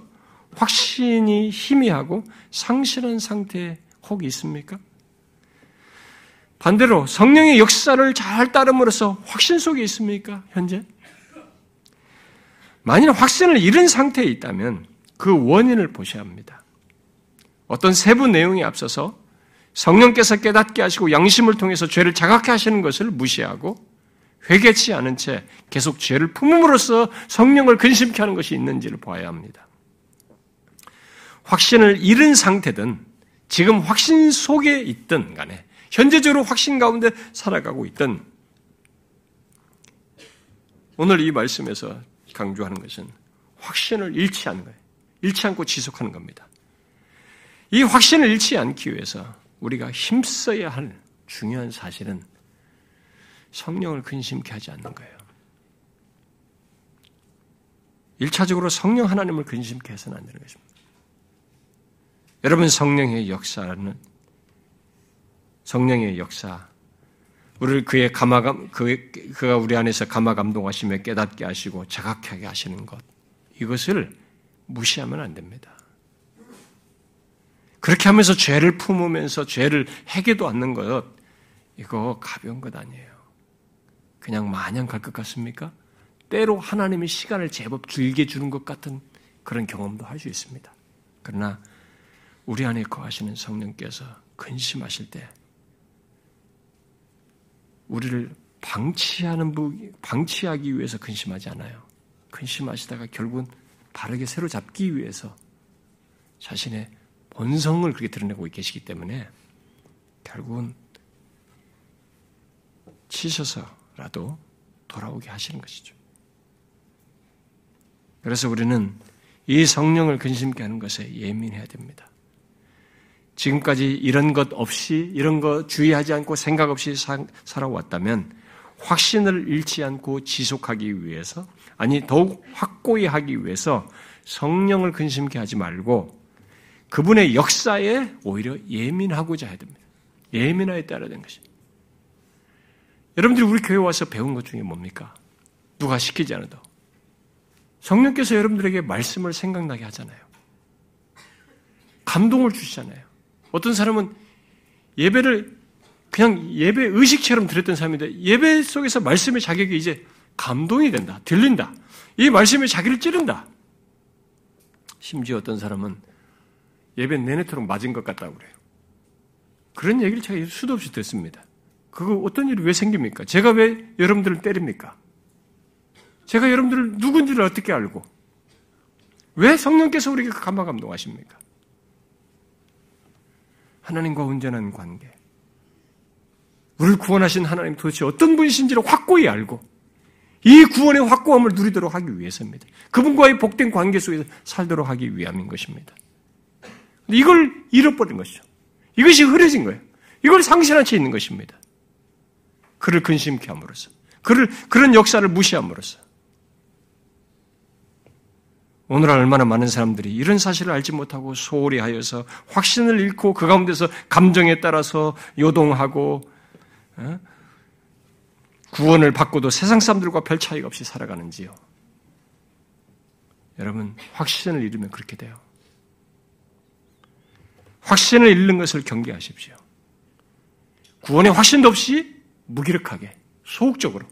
확신이 희미하고 상실한 상태에 혹 있습니까? 반대로 성령의 역사를 잘 따름으로써 확신 속에 있습니까? 현재? 만일 확신을 잃은 상태에 있다면 그 원인을 보셔야 합니다. 어떤 세부 내용에 앞서서 성령께서 깨닫게 하시고 양심을 통해서 죄를 자각해 하시는 것을 무시하고 회개치 않은 채 계속 죄를 품음으로써 성령을 근심케 하는 것이 있는지를 봐야 합니다. 확신을 잃은 상태든 지금 확신 속에 있든 간에 현재적으로 확신 가운데 살아가고 있든 오늘 이 말씀에서 강조하는 것은 확신을 잃지 않는 거예요. 잃지 않고 지속하는 겁니다. 이 확신을 잃지 않기 위해서 우리가 힘써야 할 중요한 사실은 성령을 근심케 하지 않는 거예요. 1차적으로 성령 하나님을 근심케 해서는 안 되는 것입니다. 여러분 성령의 역사는 성령의 역사 우리를 그의 감화감 그, 그가 우리 안에서 감화 감동하시며 깨닫게 하시고 자각하게 하시는 것 이것을 무시하면 안 됩니다. 그렇게 하면서 죄를 품으면서 죄를 해계도 않는 것 이거 가벼운 것 아니에요. 그냥 마냥 갈 것 같습니까? 때로 하나님의 시간을 제법 길게 주는 것 같은 그런 경험도 할 수 있습니다. 그러나 우리 안에 거하시는 성령께서 근심하실 때 우리를 방치하는 방치하기 위해서 근심하지 않아요. 근심하시다가 결국은 바르게 새로 잡기 위해서 자신의 본성을 그렇게 드러내고 계시기 때문에 결국은 치셔서라도 돌아오게 하시는 것이죠. 그래서 우리는 이 성령을 근심케 하는 것에 예민해야 됩니다. 지금까지 이런 것 없이, 이런 거 주의하지 않고 생각 없이 살아왔다면 확신을 잃지 않고 지속하기 위해서, 아니, 더욱 확고히 하기 위해서 성령을 근심케 하지 말고 그분의 역사에 오히려 예민하고자 해야 됩니다. 예민하에 따라야 되는 것입니다. 여러분들이 우리 교회 와서 배운 것 중에 뭡니까? 누가 시키지 않아도. 성령께서 여러분들에게 말씀을 생각나게 하잖아요. 감동을 주시잖아요. 어떤 사람은 예배를 그냥 예배 의식처럼 들었던 사람인데 예배 속에서 말씀의 자격이 이제 감동이 된다. 들린다. 이 말씀이 자기를 찌른다. 심지어 어떤 사람은 예배 내내토록 맞은 것 같다고 그래요. 그런 얘기를 제가 수도 없이 듣습니다. 그거 어떤 일이 왜 생깁니까? 제가 왜 여러분들을 때립니까? 제가 여러분들을 누군지를 어떻게 알고? 왜 성령께서 우리에게 감화 감동하십니까? 하나님과 온전한 관계. 우리를 구원하신 하나님 도대체 어떤 분이신지를 확고히 알고 이 구원의 확고함을 누리도록 하기 위해서입니다. 그분과의 복된 관계 속에서 살도록 하기 위함인 것입니다. 이걸 잃어버린 것이죠. 이것이 흐려진 거예요. 이걸 상실한 채 있는 것입니다. 그를 근심케 함으로써. 그를, 그런 역사를 무시함으로써. 오늘날 얼마나 많은 사람들이 이런 사실을 알지 못하고 소홀히 하여서 확신을 잃고 그 가운데서 감정에 따라서 요동하고 어? 구원을 받고도 세상 사람들과 별 차이가 없이 살아가는지요. 여러분 확신을 잃으면 그렇게 돼요. 확신을 잃는 것을 경계하십시오. 구원의 확신도 없이 무기력하게 소극적으로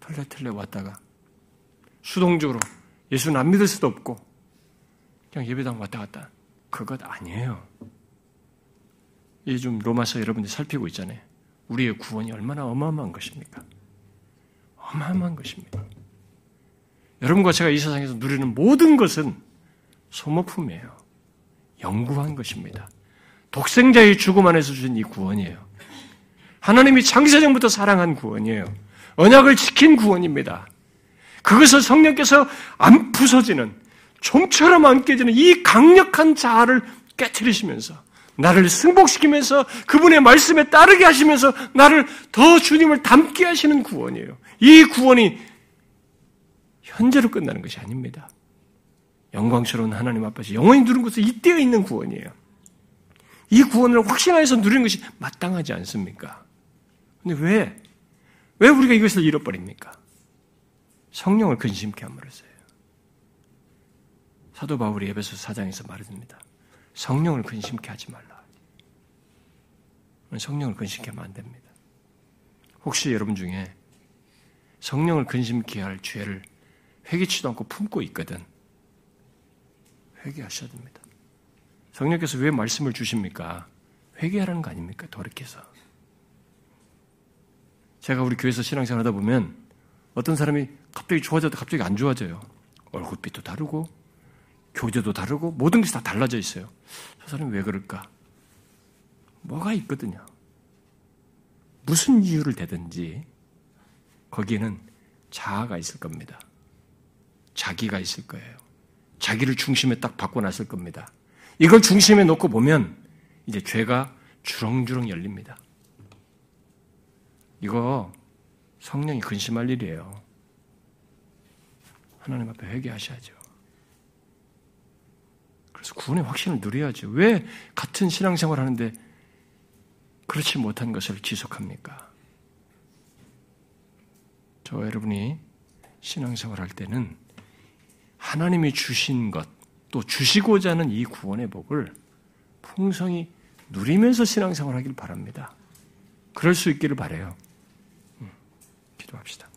털레털레 왔다가 수동적으로 예수는 안 믿을 수도 없고 그냥 예배당 왔다 갔다 그것 아니에요. 이좀 로마서 여러분들이 살피고 있잖아요. 우리의 구원이 얼마나 어마어마한 것입니까? 어마어마한 것입니다. 여러분과 제가 이 세상에서 누리는 모든 것은 소모품이에요. 영구한 것입니다. 독생자의 죽음 안에서 주신 이 구원이에요. 하나님이 창세전부터 사랑한 구원이에요. 언약을 지킨 구원입니다. 그것을 성령께서 안 부서지는 좀처럼 안 깨지는 이 강력한 자아를 깨뜨리시면서 나를 승복시키면서 그분의 말씀에 따르게 하시면서 나를 더 주님을 닮게 하시는 구원이에요. 이 구원이 현재로 끝나는 것이 아닙니다. 영광스러운 하나님 앞에서 영원히 누른 것은 이때에 있는 구원이에요. 이 구원을 확신하여서 누리는 것이 마땅하지 않습니까? 근데 왜? 왜 우리가 이것을 잃어버립니까? 성령을 근심케 함으로써요. 사도 바울이 에베소 사장에서 말해줍니다. 성령을 근심케 하지 말라. 성령을 근심케 하면 안 됩니다. 혹시 여러분 중에 성령을 근심케 할 죄를 회개치도 않고 품고 있거든. 회개하셔야 됩니다. 성령께서 왜 말씀을 주십니까? 회개하라는 거 아닙니까? 돌이켜서. 제가 우리 교회에서 신앙생활 하다 보면 어떤 사람이 갑자기 좋아져도 갑자기 안 좋아져요. 얼굴빛도 다르고, 교제도 다르고, 모든 것이 다 달라져 있어요. 저 사람이 왜 그럴까? 뭐가 있거든요. 무슨 이유를 대든지 거기에는 자아가 있을 겁니다. 자기가 있을 거예요. 자기를 중심에 딱 바꿔놨을 겁니다. 이걸 중심에 놓고 보면 이제 죄가 주렁주렁 열립니다. 이거 성령이 근심할 일이에요. 하나님 앞에 회개하셔야죠. 그래서 구원의 확신을 누려야죠. 왜 같은 신앙생활 하는데 그렇지 못한 것을 지속합니까? 저 여러분이 신앙생활 할 때는 하나님이 주신 것, 또 주시고자 하는 이 구원의 복을 풍성히 누리면서 신앙생활 하길 바랍니다. 그럴 수 있기를 바래요. 음, 기도합시다.